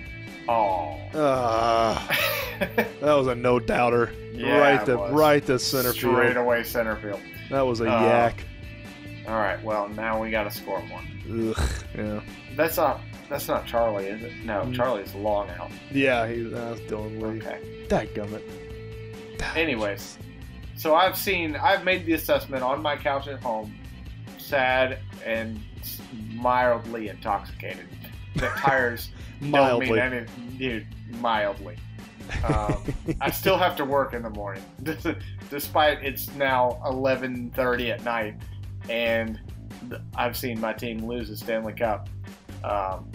C: oh,
A: Ah, that was a no doubter.
C: Yeah,
A: right to
C: was.
A: right to center
C: straight
A: field.
C: away center field.
A: That was a
C: Uh,
A: yak.
C: All right, well now we got to score one.
A: Ugh, yeah,
C: That's not that's not Charlie, is it? No,
A: Mm.
C: Charlie's long out.
A: yeah. he's that's Dylan Lee.
C: Okay.
A: Dadgummit.
C: Anyways, so I've seen, I've made the assessment on my couch at home, sad and mildly intoxicated. That tires don't mean
A: mildly.
C: anything, dude, mildly. Um, I still have to work in the morning, despite it's now 11:30 at night, and I've seen my team lose the Stanley Cup. Um,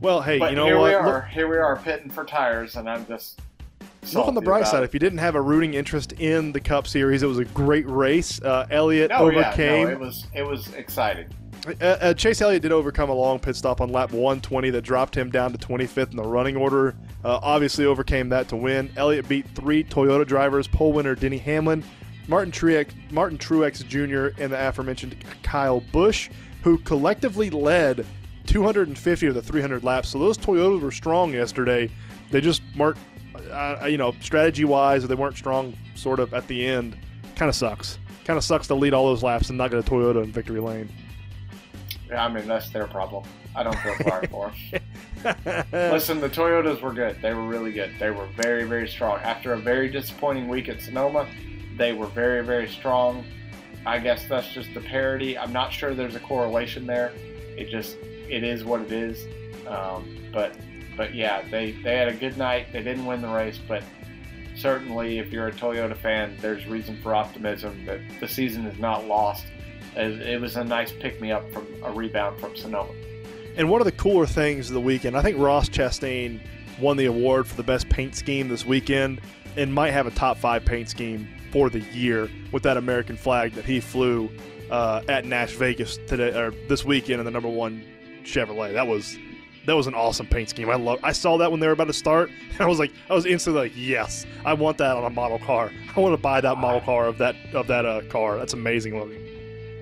A: Well, hey, you know
C: here
A: what?
C: we
A: Look-
C: are, here we are pitting for tires, and I'm just
A: Look on the bright side.
C: it.
A: If you didn't have a rooting interest in the Cup Series, it was a great race. Uh, Elliott
C: No, yeah,
A: overcame.
C: no, it was it was exciting.
A: Uh, uh, Chase Elliott did overcome a long pit stop on lap 120 that dropped him down to 25th in the running order. Uh, obviously, overcame that to win. Elliott beat three Toyota drivers: pole winner Denny Hamlin, Martin Truex, Martin Truex Jr., and the aforementioned Kyle Busch, who collectively led 250 of the 300 laps. So those Toyotas were strong yesterday. They just weren't, uh, you know, strategy-wise, they weren't strong. Sort of at the end. Kind of sucks. Kind of sucks to lead all those laps and not get a Toyota in victory lane.
C: Yeah, I mean that's their problem. I don't feel sorry for them. Listen, the Toyotas were good. They were really good. They were very, very strong. After a very disappointing week at Sonoma, they were very, very strong. I guess that's just the parity. I'm not sure there's a correlation there. It just, it is what it is. Um, but but yeah, they they had a good night. They didn't win the race, but certainly if you're a Toyota fan, there's reason for optimism that the season is not lost. It, was a nice pick me up from a rebound from Sonoma.
A: And one of the cooler things of the weekend, I think Ross Chastain won the award for the best paint scheme this weekend and might have a top five paint scheme for the year with that American flag that he flew uh, at Nash Vegas today or this weekend in the number one Chevrolet. That was that was an awesome paint scheme. I love. I saw that when they were about to start, and I was like, I was instantly like, yes, I want that on a model car. I want to buy that model car of that of that uh, car. That's amazing looking.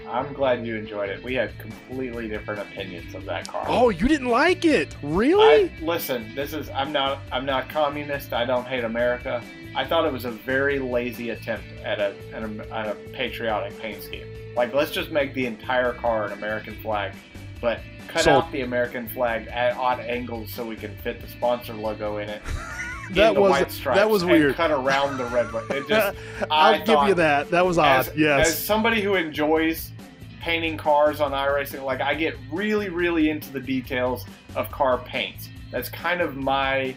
C: I'm glad you enjoyed it. We had completely different opinions of that car.
A: Oh, you didn't like it, really?
C: I, listen, this is I'm not I'm not communist. I don't hate America. I thought it was a very lazy attempt at a, at a, at a patriotic paint scheme. Like, let's just make the entire car an American flag, but cut
A: So-
C: out the American flag at odd angles so we can fit the sponsor logo in it.
A: That
C: in the
A: was-
C: white stripes
A: that was weird.
C: Cut around the red one. It just
A: I'll give you that. That was odd.
C: as,
A: yes.
C: as somebody who enjoys painting cars on iRacing, like I get really, really into the details of car paints. That's kind of my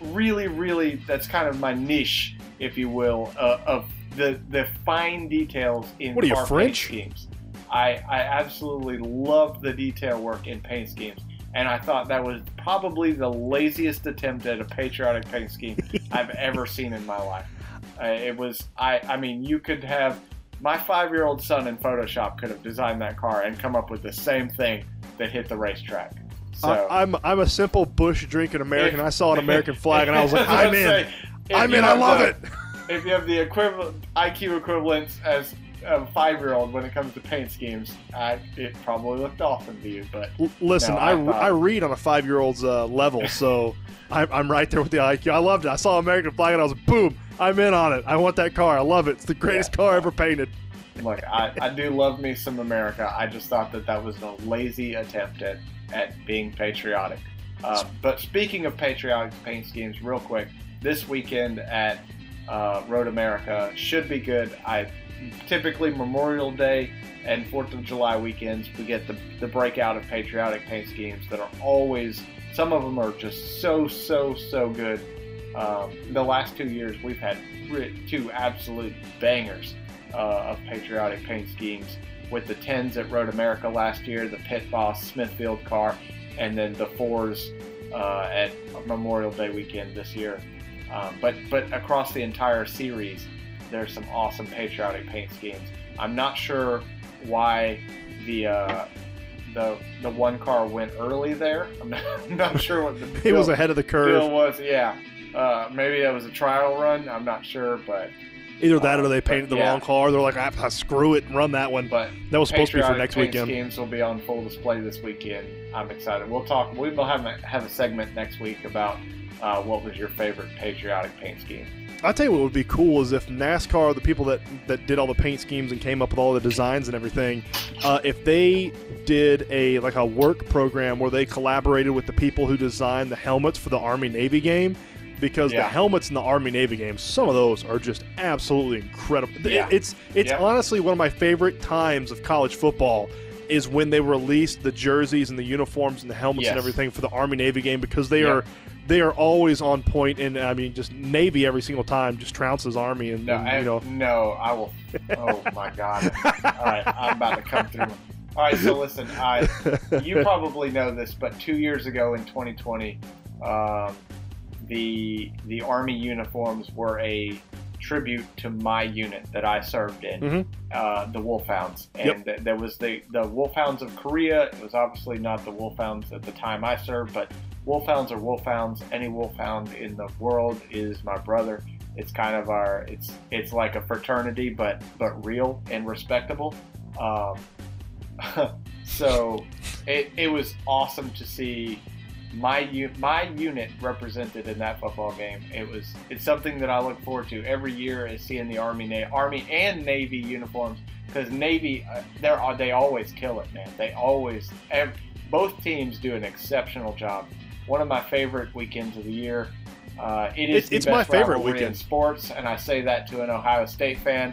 C: really, really. That's kind of my niche, if you will, uh, of the the fine details in
A: What are you,
C: car
A: French?
C: paint schemes. I I absolutely love the detail work in paint schemes. And I thought that was probably the laziest attempt at a patriotic paint scheme I've ever seen in my life. Uh, it was I I mean you could have my five year old son in Photoshop could have designed that car and come up with the same thing that hit the racetrack. So
A: I, I'm I'm a simple Busch drinking American.
C: If-
A: I saw an American flag and I was like, I'm in. I'm in. I love
C: the-
A: it.
C: If you have the equivalent IQ equivalents as a five year old when it comes to paint schemes, I, it probably looked awesome to you. But
A: L- Listen,
C: No,
A: I,
C: I thought-
A: I read on a five year old's uh, level, so I'm, I'm right there with the IQ. I loved it. I saw American flag and I was boom, I'm in on it. I want that car. I love it. It's the greatest
C: Yeah.
A: car ever painted.
C: look, I, I do love me some America. I just thought that that was a lazy attempt at, at being patriotic. Uh, but speaking of patriotic paint schemes, real quick, this weekend at uh, Road America should be good. I typically Memorial Day and Fourth of July weekends we get the the breakout of patriotic paint schemes that are always some of them are just so so so good. Um, the last two years we've had two absolute bangers uh, of patriotic paint schemes with the 10s at Road America last year, the Pit Boss Smithfield car, and then the 4s uh, at Memorial Day weekend this year. Um, but but across the entire series, there's some awesome patriotic paint schemes. I'm not sure why the uh, the the one car went early there. I'm not, I'm not sure what the
A: It was ahead of the
C: deal
A: curve.
C: was. Yeah, uh, maybe that was a trial run. I'm not sure, but
A: Either that or they
C: uh,
A: painted the
C: yeah.
A: wrong car. They're like, ah, ah, screw it and run that one.
C: but
A: That was supposed to be for next
C: paint
A: weekend.
C: Schemes will be on full display this weekend. I'm excited. We'll talk. We will have a, have a segment next week about uh, what was your favorite patriotic paint scheme.
A: I'll tell you what would be cool is if NASCAR, the people that, that did all the paint schemes and came up with all the designs and everything, uh, if they did a like a work program where they collaborated with the people who designed the helmets for the Army Navy game, because the helmets in the Army Navy game, some of those are just absolutely incredible.
C: Yeah.
A: It's it's
C: Yeah.
A: honestly one of my favorite times of college football is when they released the jerseys and the uniforms and the helmets and everything for the Army Navy game because they
C: Yeah.
A: are they are always on point and I mean just Navy every single time just trounces Army and,
C: No,
A: and,
C: I,
A: you know
C: no, I will. Oh my god! All right, I'm about to come through. All right, so listen, I you probably know this, but two years ago in 2020, um, the the Army uniforms were a tribute to my unit that I served in,
A: Mhm.
C: uh, the Wolfhounds, and th- there was the the Wolfhounds of Korea. It was obviously not the Wolfhounds at the time I served, but Wolfhounds are Wolfhounds. Any Wolfhound in the world is my brother. It's kind of our it's it's like a fraternity, but but real and respectable. Um, so it, it was awesome to see my my unit represented in that football game. It was it's something that I look forward to every year is seeing the Army Na- Army and Navy uniforms because Navy uh, they're they always kill it, man. They always ev- both teams do an exceptional job. One of my favorite weekends of the year. Uh, it is
A: It's-
C: the
A: it's my favorite
C: rivalry in
A: weekend.
C: sports, and I say that to an Ohio State fan.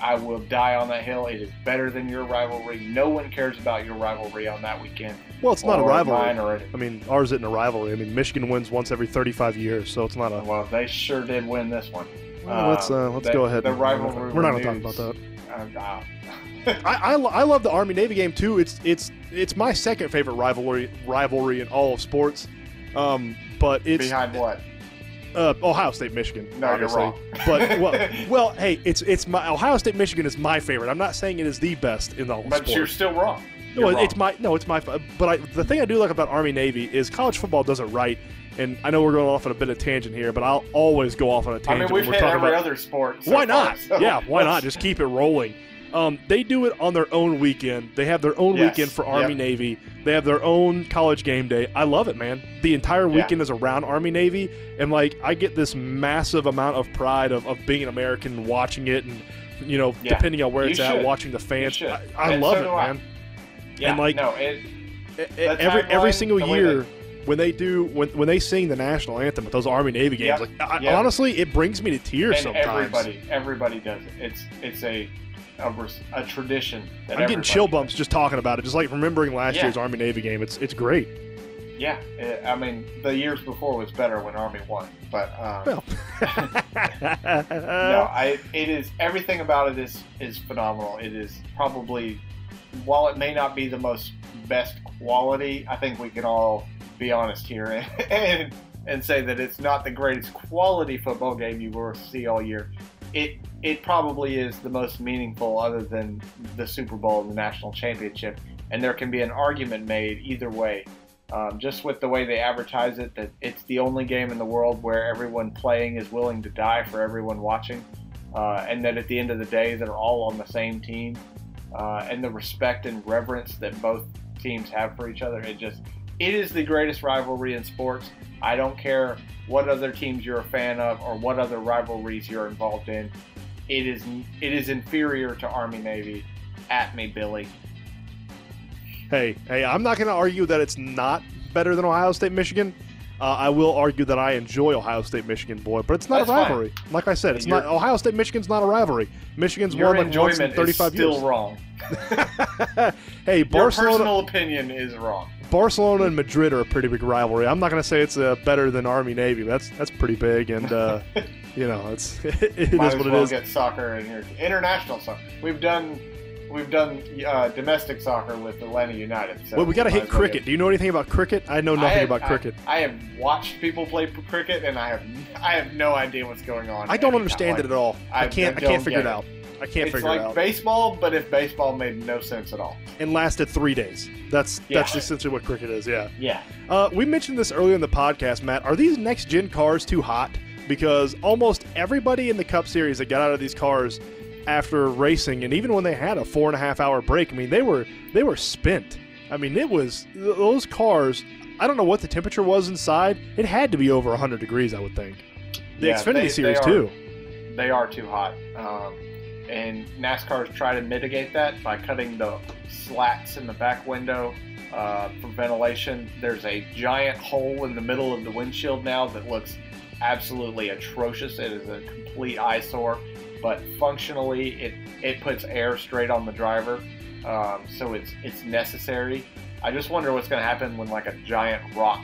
C: I will die on that hill. It is better than your rivalry. No one cares about your rivalry on that weekend.
A: Well, it's not a rivalry.
C: Or
A: I mean, ours isn't a rivalry. I mean, Michigan wins once every 35 years, so it's not a.
C: well, they sure did win this one.
A: Well, let's uh, let's
C: the-
A: go ahead.
C: the
A: and-
C: rivalry
A: We're not going to talk about that.
C: Uh,
A: I, I, I love the Army Navy game too. It's it's it's my second favorite rivalry rivalry in all of sports. Um, but it's
C: behind what?
A: uh, Ohio State Michigan.
C: No, you're
A: obviously.
C: wrong.
A: But well, well, hey, it's it's my Ohio State Michigan is my favorite. I'm not saying it is the best in the whole.
C: But
A: sports.
C: you're still wrong.
A: No,
C: You're
A: it's
C: wrong.
A: my no, it's my. But I, the thing I do like about Army Navy is college football does it right. And I know we're going off on a bit of tangent here, but I'll always go off on a tangent I
C: mean,
A: when
C: we've
A: we're
C: hit
A: talking
C: every
A: about.
C: other sport. so
A: why
C: far,
A: not?
C: so
A: yeah, why not? Just keep it rolling. Um, they do it on their own weekend. They have their own
C: Yes,
A: weekend for Army
C: yep.
A: Navy. They have their own college game day. I love it, man. The entire
C: Yeah.
A: weekend is around Army Navy, and like I get this massive amount of pride of, of being an American, watching it, and you know,
C: Yeah.
A: depending on where
C: You
A: it's at, watching the fans. I, I love
C: so
A: it,
C: I.
A: man.
C: Yeah,
A: and, like,
C: no, it,
A: every every single year when they do when when they sing the national anthem at those Army Navy games,
C: Yep,
A: like I,
C: yep.
A: honestly, it brings me to tears
C: and
A: sometimes.
C: everybody, everybody does it. It's it's a a, a tradition. That
A: I'm getting chill bumps just talking about it. Just like remembering last
C: Yeah.
A: year's Army Navy game, it's it's great.
C: Yeah, it, I mean, the years before was better when Army won, but um,
A: Well,
C: no, I it is everything about it is is phenomenal. It is probably while it may not be the most best quality, I think we can all be honest here and and, and say that it's not the greatest quality football game you will see all year. It it probably is the most meaningful other than the Super Bowl and the national championship. And there can be an argument made either way. Um, just with the way they advertise it, that it's the only game in the world where everyone playing is willing to die for everyone watching, uh, and that at the end of the day, they're all on the same team, uh, and the respect and reverence that both teams have for each other. It just, it is the greatest rivalry in sports. I don't care what other teams you're a fan of or what other rivalries you're involved in. It is, it is inferior to Army Navy. At me, Billy.
A: hey, hey, I'm not going to argue that it's not better than Ohio State Michigan. Uh, I will argue that I enjoy Ohio State Michigan, boy, but it's not
C: That's
A: a
C: fine.
A: rivalry. Like I said, it's
C: Your-
A: not Ohio State Michigan's not a rivalry. Michigan's won like once in
C: is
A: 35
C: still
A: years.
C: wrong.
A: hey, Barcelona.
C: Your personal opinion is wrong.
A: Barcelona and Madrid are a pretty big rivalry. I'm not going to say it's uh, better than Army Navy. That's that's pretty big, and uh, you know, it's it is
C: Might
A: what
C: well
A: is.
C: get soccer in here. International soccer. We've done we've done uh, domestic soccer with Atlanta United. So
A: well, we got to hit cricket.
C: get-
A: Do you know anything about cricket? I know
C: I
A: nothing
C: have-
A: about cricket.
C: I, have watched people play cricket, and I have I have no idea what's going on.
A: I don't understand
C: Like,
A: it at all. I,
C: I-
A: can't.
C: I
A: I, can't figure it
C: it.
A: out. I can't
C: It's
A: figure
C: like
A: it out.
C: It's like baseball, but if baseball made no sense at all.
A: and lasted three days. That's
C: Yeah.
A: that's essentially what cricket is. Yeah.
C: Yeah.
A: Uh, we mentioned this earlier in the podcast, Matt. Are these next gen cars too hot? Because almost everybody in the Cup Series that got out of these cars after racing, and even when they had a four and a half hour break, I mean, they were they were spent. I mean, it was those cars. I don't know what the temperature was inside. It had to be over 100 degrees, I would think. The
C: Yeah,
A: Xfinity
C: they-
A: Series
C: they are-
A: too.
C: They are too hot. Um, and NASCAR's try to mitigate that by cutting the slats in the back window uh, for ventilation. There's a giant hole in the middle of the windshield now that looks absolutely atrocious. It is a complete eyesore, but functionally, it, it puts air straight on the driver. Um, so it's it's necessary. I just wonder what's going to happen when like a giant rock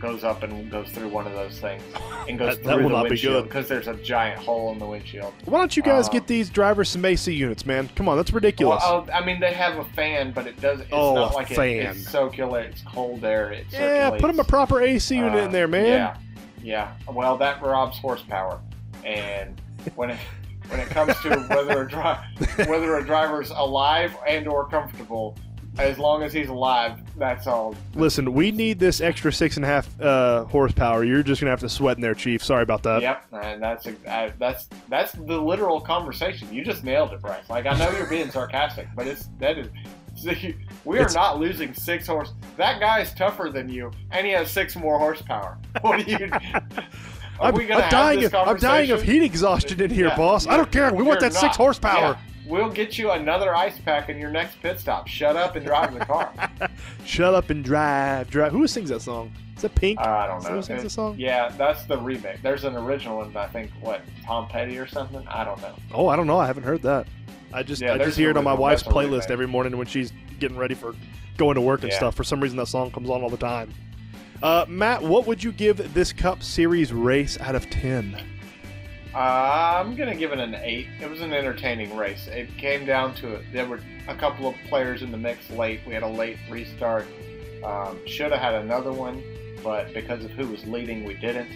C: goes up and goes through one of those things and goes
A: That- that
C: through
A: will
C: the windshield because there's a giant hole in the windshield.
A: Why don't you guys
C: Uh,
A: get these drivers some AC units, man? Come on, that's ridiculous.
C: Well, I mean, they have a fan, but it does. It's
A: Oh,
C: not like it-
A: fan.
C: it's cold air. It
A: yeah, put them a proper AC unit
C: uh,
A: in there, man.
C: Yeah, yeah. Well, that robs horsepower, and when it when it comes to whether a dri- whether a driver's alive and or comfortable, as long as he's alive, that's all.
A: Listen, we need this extra six and a half uh, horsepower. You're just gonna have to sweat in there, Chief. Sorry about that.
C: Yep, and that's I- that's that's the literal conversation. You just nailed it, Bryce. Like I know you're being sarcastic, but it's that is. See, We are
A: It's-
C: not losing six horse. That guy is tougher than you, and he has six more horsepower. What do you? Are
A: I'm,
C: we gonna
A: I'm dying of I'm dying of heat exhaustion in here,
C: Yeah,
A: boss. I don't care. We want that six horsepower.
C: Yeah, we'll get you another ice pack in your next pit stop. Shut up and drive the car.
A: Shut up and drive, drive. Who sings that song? Is it Pink?
C: Uh, I don't know.
A: who sings
C: It-
A: the song?
C: Yeah, that's the remake. There's an original one. I think what Tom Petty or something. I don't know.
A: Oh, I don't know. I haven't heard that. I just
C: Yeah,
A: I just hear it on my wife's playlist every morning when she's getting ready for going to work and
C: Yeah.
A: stuff. For some reason, that song comes on all the time. Uh, Matt, what would you give this Cup Series race out of ten?
C: Uh, I'm gonna give it an eight. It was an entertaining race. It came down to it. There were a couple of players in the mix late. We had a late restart. Um, Should have had another one, but because of who was leading, we didn't.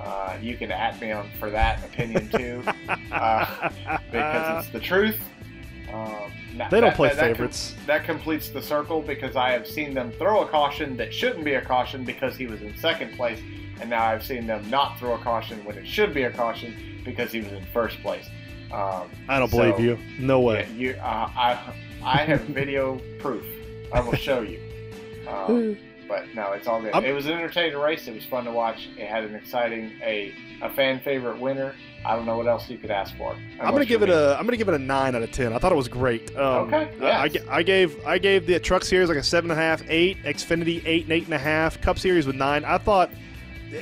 C: Uh, you can at me on for that opinion too, uh, because it's the truth. Um, that-
A: they don't
C: that-
A: play
C: that- that com-
A: favorites.
C: that completes the circle because I have seen them throw a caution that shouldn't be a caution because he was in second place, and now I've seen them not throw a caution when it should be a caution because he was in first place. Um,
A: I don't
C: so,
A: believe you. No way.
C: yeah, you, uh, I, I have video proof. I will show you. Um, but no, it's all good.
A: I'm-
C: it was an entertaining race. It was fun to watch. It had an exciting, a a fan favorite winner. I don't know what else you could ask for.
A: I'm gonna give it a I'm gonna give it a nine out of ten. I thought it was great. Um,
C: Okay,
A: I- I,
C: yes.
A: g- I gave I gave the Truck Series like a seven and a half, eight, Xfinity eight and eight and a half, Cup Series with nine. I thought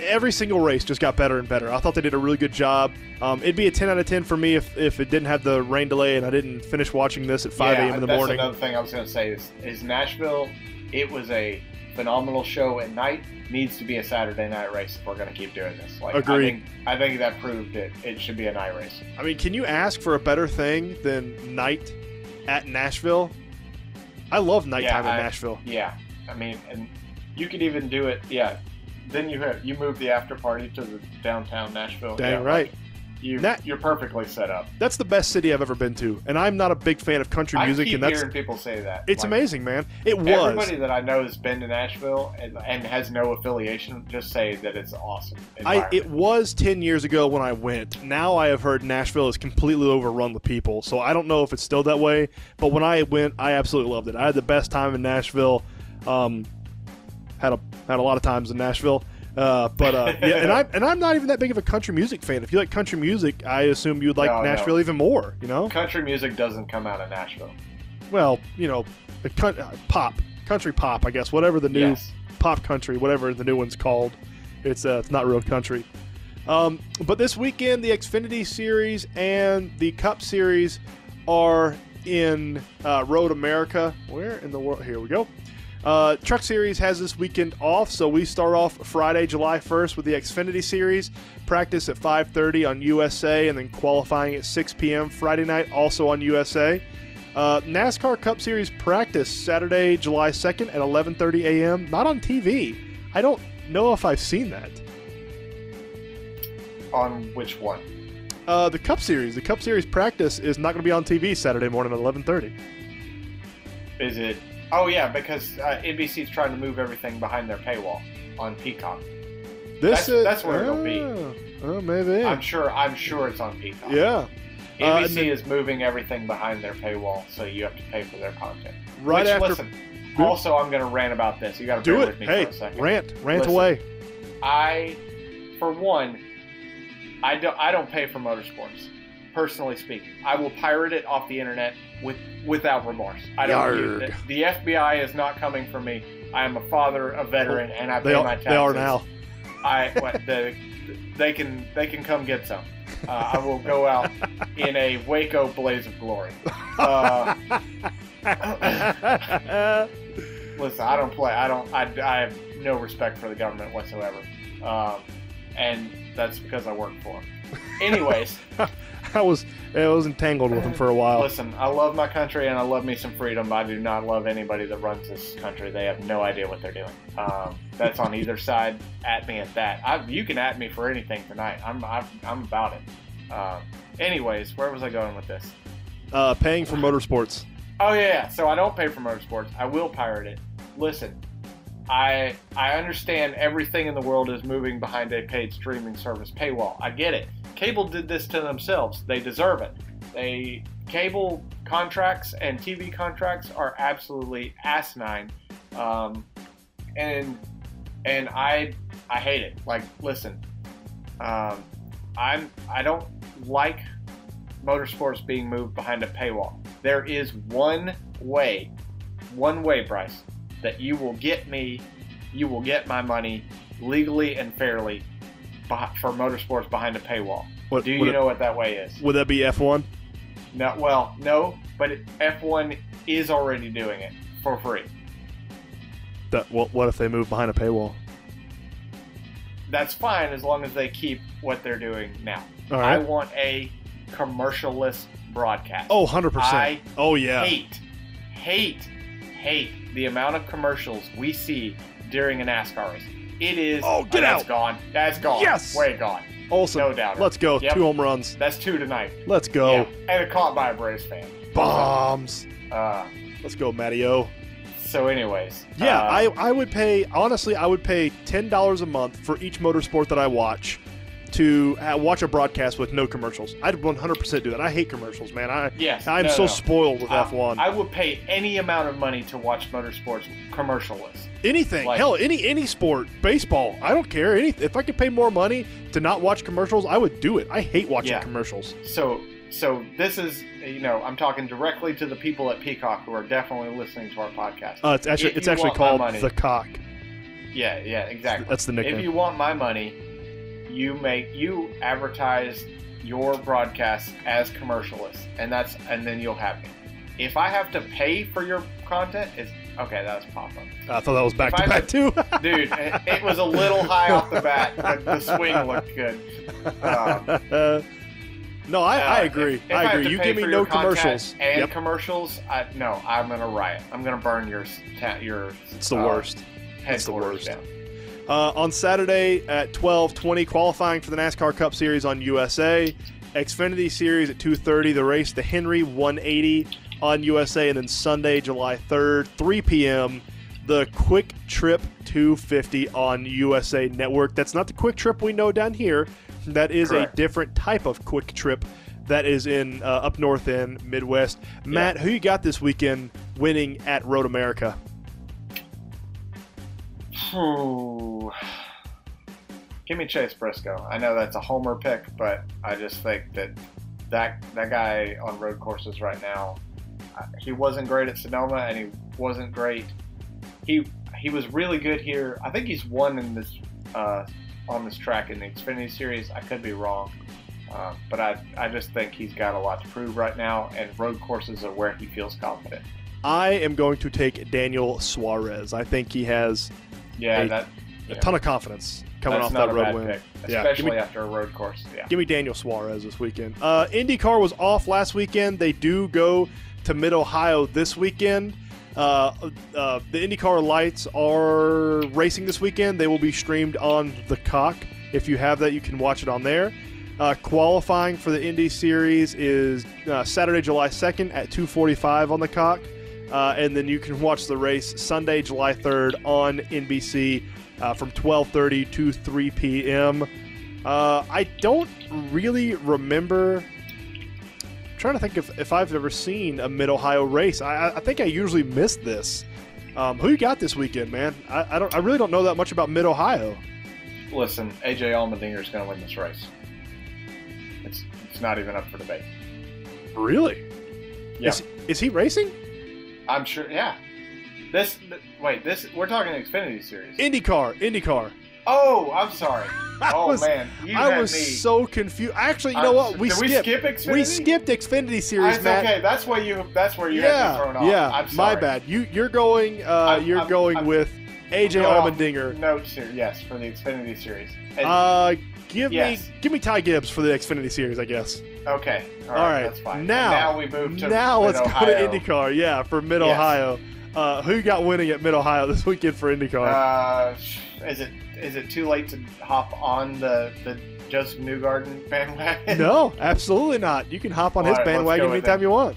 A: every single race just got better and better. I thought they did a really good job. Um, it'd be a ten out of ten for me if, if it didn't have the rain delay and I didn't finish watching this at five
C: yeah,
A: a.m. in the
C: that's
A: morning.
C: Another thing I was going to say is, is Nashville. It was a phenomenal show at night. Needs to be a Saturday night race if we're going to keep doing this. Like,
A: Agreed.
C: I think, I think that proved it. It should be a night race.
A: I mean, can you ask for a better thing than night at Nashville? I love nighttime
C: I-
A: in Nashville.
C: Yeah, I mean, and you could even do it. Yeah, then you have you move the after party to the downtown Nashville.
A: Dang
C: yeah,
A: right.
C: like, you
A: Nat-
C: you're perfectly set up.
A: That's the best city I've ever been to, and I'm not a big fan of country music,
C: I keep
A: and that's
C: hearing people say that.
A: it's
C: Like,
A: amazing, man. It was.
C: Everybody that I know has been to Nashville and, and has no affiliation just say that it's awesome.
A: I it was ten years ago when I went. Now I have heard Nashville is completely overrun with people, so I don't know if it's still that way. But when I went, I absolutely loved it. I had the best time in Nashville. Um, had a had a lot of times in Nashville. Uh, but uh, yeah, and I'm and I'm not even that big of a country music fan. If you like country music, I assume you'd like
C: No, no.
A: Nashville even more. You know,
C: Country music doesn't come out of Nashville.
A: well, you know, the coun- uh, pop, country pop, I guess, whatever the new
C: Yes.
A: pop country, whatever the new one's called. It's uh, it's not real country. Um, but this weekend, the Xfinity Series and the Cup Series are in uh, Road America. Where in the world? Here we go. Uh, Truck Series has this weekend off, so we start off Friday, July 1st with the Xfinity Series. Practice at 5:30 on USA, and then qualifying at 6 p.m. Friday night, also on USA. Uh, NASCAR Cup Series practice Saturday, July 2nd at 11:30 a.m. Not on TV. I don't know if I've seen that.
C: On which one?
A: Uh, the Cup Series, the Cup Series practice is not going to be on TV Saturday morning at 11:30.
C: Is it? Oh yeah, because uh, NBC's trying to move everything behind their paywall on Peacock.
A: This
C: That's-
A: is,
C: that's where it'll be.
A: Oh, oh, maybe.
C: I'm sure. I'm sure it's on Peacock.
A: yeah. Uh,
C: NBC
A: then-
C: is moving everything behind their paywall, so you have to pay for their content.
A: Right
C: Which,
A: after.
C: listen, also, I'm going to rant about this. You got to
A: do
C: bear
A: it.
C: with me
A: Hey,
C: for a second.
A: rant, rant
C: Listen.
A: away.
C: I, for one, I don't. I don't pay for motorsports. Personally speaking, I will pirate it off the internet with without remorse. I don't.
A: Yarg.
C: The, the FBI is not coming for me. I am a father, a veteran, and I pay
A: They are,
C: my taxes.
A: they are now.
C: I what, the, they can they can come get some. Uh, I will go out in a Waco blaze of glory. Uh, listen, I don't play. I don't. I, I have no respect for the government whatsoever, um, and that's because I work for them. Anyways,
A: I was I was entangled with him for a while.
C: listen, I love my country and I love me some freedom. I do not love anybody that runs this country. They have no idea what they're doing. Um, that's on either side. At me at that. I, you can at me for anything tonight. I'm I'm, I'm about it. Um, anyways, where was I going with this?
A: Uh, paying for motorsports.
C: Oh yeah. So I don't pay for motorsports. I will pirate it. Listen, I I understand everything in the world is moving behind a paid streaming service paywall. I get it. Cable did this to themselves. They deserve it. They cable contracts and TV contracts are absolutely asinine, um, and and I I hate it. Like, listen, um, I'm I don't like motorsports being moved behind a paywall. There is one way, one way, Bryce, that you will get me, you will get my money legally and fairly for motorsports behind a paywall.
A: What,
C: Do you know what that way is?
A: would that be F1?
C: No, well, no, but F1 is already doing it for free.
A: That what, what if they move behind a paywall?
C: That's fine as long as they keep what they're doing now. I want a commercialless broadcast.
A: Oh, 100%.
C: I
A: oh yeah.
C: hate, hate, hate the amount of commercials we see during a NASCAR race. It is.
A: Oh, get
C: that's
A: out.
C: gone. That's gone.
A: Yes.
C: Way gone.
A: Olson.
C: No doubt.
A: Let's go.
C: Yep.
A: Two home runs.
C: That's two tonight.
A: Let's go.
C: Yeah. And a caught by a Braves fan.
A: Bombs.
C: Uh,
A: Let's go, Matty O.
C: so, anyways.
A: Yeah,
C: uh,
A: I, I would pay honestly. I would pay ten dollars a month for each motorsport that I watch to watch a broadcast with no commercials. I'd one hundred percent do that. I hate commercials, man. I
C: Yes.
A: I'm
C: no,
A: so
C: no.
A: spoiled with
C: Uh,
A: F one.
C: I would pay any amount of money to watch motorsports commercialless.
A: Anything,
C: like-
A: hell, any any sport, baseball. I don't care. Any if I could pay more money to not watch commercials, I would do it. I hate watching
C: Yeah.
A: commercials.
C: So, so this is, you know, I'm talking directly to the people at Peacock who are definitely listening to our podcast.
A: Uh, it's actually
C: If
A: it's actually called
C: money-
A: the cock.
C: yeah, yeah, exactly.
A: That's the nickname.
C: If you want my money, you make you advertise your broadcast as commercialless, and that's and then you'll have me. If I have to pay for your content, it's okay. That's pop up,
A: I thought that was back
C: If
A: to
C: I
A: back too.
C: dude. it, it was a little high off the bat, but the swing looked good. Um,
A: no, I, I
C: Uh,
A: agree.
C: if- if
A: I agree.
C: to
A: You give me no commercials.
C: and
A: Yep,
C: commercials. I, no, I'm gonna riot. I'm gonna burn your ta- your.
A: it's the
C: uh,
A: worst. It's the worst.
C: down.
A: Uh, on Saturday at 12:20, qualifying for the NASCAR Cup Series on USA, Xfinity Series at 2:30, the race to Henry 180 on USA, and then Sunday, July 3rd, 3 p.m. The Kwik Trip 250 on USA Network. That's not the Quick Trip we know down here. That is
C: Correct.
A: a different type of Quick Trip. That is in uh, up north in Midwest. Matt, who you got this weekend winning at Road America?
C: Ooh. Give me Chase Briscoe. I know that's a homer pick, but I just think that that that guy on road courses right now, uh, he wasn't great at Sonoma, and he wasn't great. He he was really good here. I think he's won in this uh, on this track in the Xfinity Series. I could be wrong, uh, but I I just think he's got a lot to prove right now, and road courses are where he feels confident.
A: I am going to take Daniel Suarez. I think he has
C: Yeah,
A: Hey,
C: that
A: a
C: Yeah.
A: ton of confidence coming
C: that's
A: off that
C: a
A: road win.
C: pick,
A: Yeah,
C: especially
A: me-
C: after a road course. Yeah.
A: Give me Daniel Suarez this weekend. Uh, IndyCar was off last weekend. They do go to Mid Ohio this weekend. Uh, uh, the IndyCar lights are racing this weekend. They will be streamed on the Cock. If you have that, you can watch it on there. Uh, qualifying for the Indy Series is uh, Saturday, July 2nd at 2:45 on the Cock, uh, and then you can watch the race Sunday, July 3rd on NBC uh, from 12:30 to 3 p.m. Uh, I don't really remember. I'm trying to think if, if I've ever seen a Mid Ohio race. I, I- think I usually miss this. Um, who you got this weekend, man? I, I don't. I really don't know that much about Mid Ohio.
C: Listen, AJ Allmendinger is going to win this race. It's it's not even up for debate.
A: Really?
C: Yeah.
A: Is, is he racing?
C: I'm sure. Yeah. This th- wait. This we're talking Xfinity Series.
A: IndyCar. IndyCar.
C: oh, I'm sorry. Oh
A: was,
C: man, you
A: I was
C: me.
A: so confused. Actually, you
C: I'm
A: know what? We skipped.
C: we skip Xfinity?
A: We skipped Xfinity Series,
C: It's
A: Matt.
C: okay. That's why you. That's where you
A: yeah,
C: thrown off.
A: yeah.
C: I'm
A: my bad. You you're going. Uh,
C: I'm-
A: you're
C: I'm-
A: going with AJ Allmendinger.
C: Notes here, yes, for the Xfinity Series. And-
A: Uh, give
C: Yes.
A: me give me Ty Gibbs for the Xfinity Series, I guess.
C: okay. All
A: all
C: right,
A: right,
C: That's fine.
A: Now-
C: now we move to
A: now let's go to IndyCar. Yeah, for Mid
C: Yes.
A: Ohio. Uh, who got winning at Mid Ohio this weekend for IndyCar?
C: Uh, is it is it too late to hop on the the Josef Newgarden bandwagon?
A: no, absolutely not. You can hop on
C: All
A: his
C: right,
A: bandwagon anytime you want.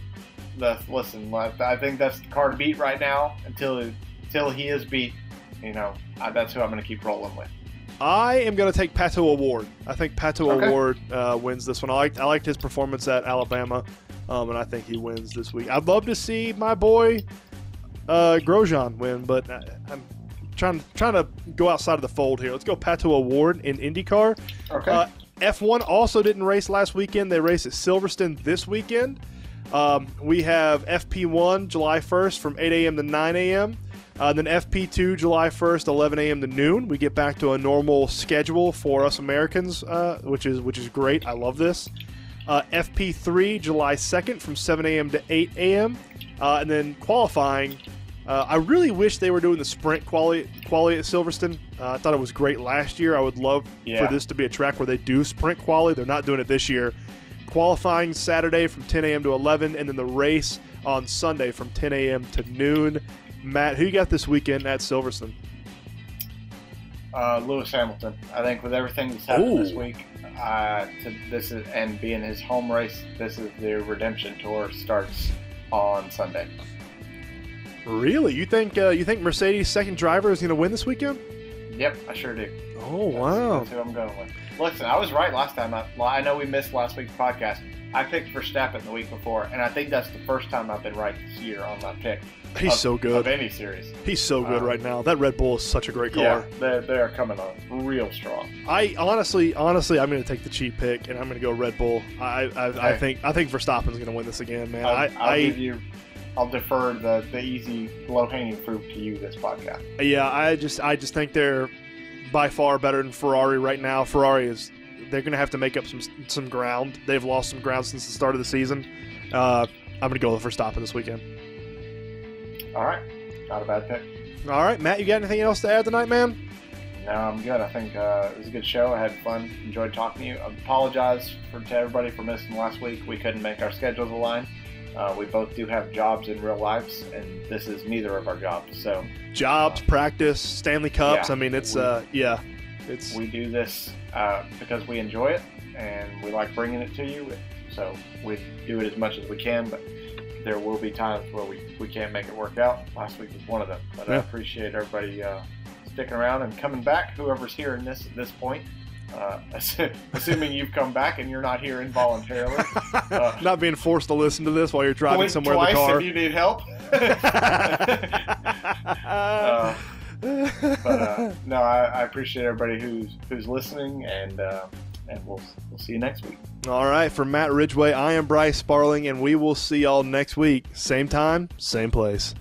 C: The, listen, I think that's the car to beat right now until until he is beat. You know, uh, that's who I'm going to keep rolling with.
A: I am going to take Pato O'Ward. I think Pato
C: Okay.
A: Award uh, wins this one. I liked, I liked his performance at Alabama, um, and I think he wins this week. I'd love to see my boy uh, Grosjean win, but I, I'm trying trying to go outside of the fold here. Let's go Pato O'Ward in IndyCar.
C: Okay.
A: Uh, F1 also didn't race last weekend. They race at Silverstone this weekend. Um, we have FP1 July 1st from 8 a.m. to 9 a.m. Uh, then FP2 July 1st, 11 a.m. to noon. We get back to a normal schedule for us Americans, uh, which is which is great. I love this. Uh, FP3 July 2nd from 7 a.m. to 8 a.m. Uh, and then qualifying Uh, I really wish they were doing the sprint quality quality at Silverstone. Uh, I thought it was great last year. I would love
C: Yeah.
A: for this to be a track where they do sprint quality. They're not doing it this year. Qualifying Saturday from 10 a.m. to 11, and then the race on Sunday from 10 a.m. to noon. Matt, who you got this weekend at Silverstone?
C: Uh, Lewis Hamilton. I think with everything that's happened this week, uh, to, this is and being his home race, this is the redemption tour starts on Sunday.
A: Really? You think uh, you think Mercedes' second driver is going to win this weekend?
C: Yep, I sure do.
A: Oh
C: That's-
A: wow!
C: That's who I'm going with. Listen, I was right last time. I, I know we missed last week's podcast. I picked for Verstappen the week before, and I think that's the first time I've been right this year on my pick
A: He's
C: of-
A: so
C: of
A: good.
C: any series.
A: He's so good
C: Um,
A: right now. That Red Bull is such a great car.
C: Yeah, they they are coming on real strong.
A: I honestly, honestly, I'm going to take the cheap pick, and I'm going to go Red Bull. I, I, I think, I think Verstappen's going to win this again, man.
C: I'll,
A: I,
C: I'll
A: I,
C: give you. I'll defer the, the easy low hanging fruit to you this podcast.
A: yeah, I just, I just think they're by far better than Ferrari right now. Ferrari is, they're going to have to make up some, some ground. They've lost some ground since the start of the season. Uh, I'm going to go with Verstappen this weekend.
C: All right, not a bad pick.
A: All right, Matt, you got anything else to add tonight, man?
C: No, I'm good. I think uh, it was a good show. I had fun. Enjoyed talking to you. I apologize for to everybody for missing last week. We couldn't make our schedules align. Uh, we both do have jobs in real lives, and this is neither of our jobs. So
A: Jobs, practice, Stanley Cups.
C: Yeah,
A: I mean, it's,
C: we-
A: uh, yeah, it's.
C: we do this uh, because we enjoy it and we like bringing it to you. So we do it as much as we can, but there will be times where we, we can't make it work out. Last week was one of them. But I appreciate everybody uh, sticking around and coming back. Whoever's hearing this at this point, uh, assuming you've come back and you're not here involuntarily. Uh,
A: Not being forced to listen to this while you're driving somewhere in the car.
C: if you need help. uh, but uh, no, I, I appreciate everybody who's who's listening, and uh, and we'll we'll see you next week.
A: All right, for Matt Ridgway, I am Bryce Sparling, and we will see y'all next week. Same time, same place.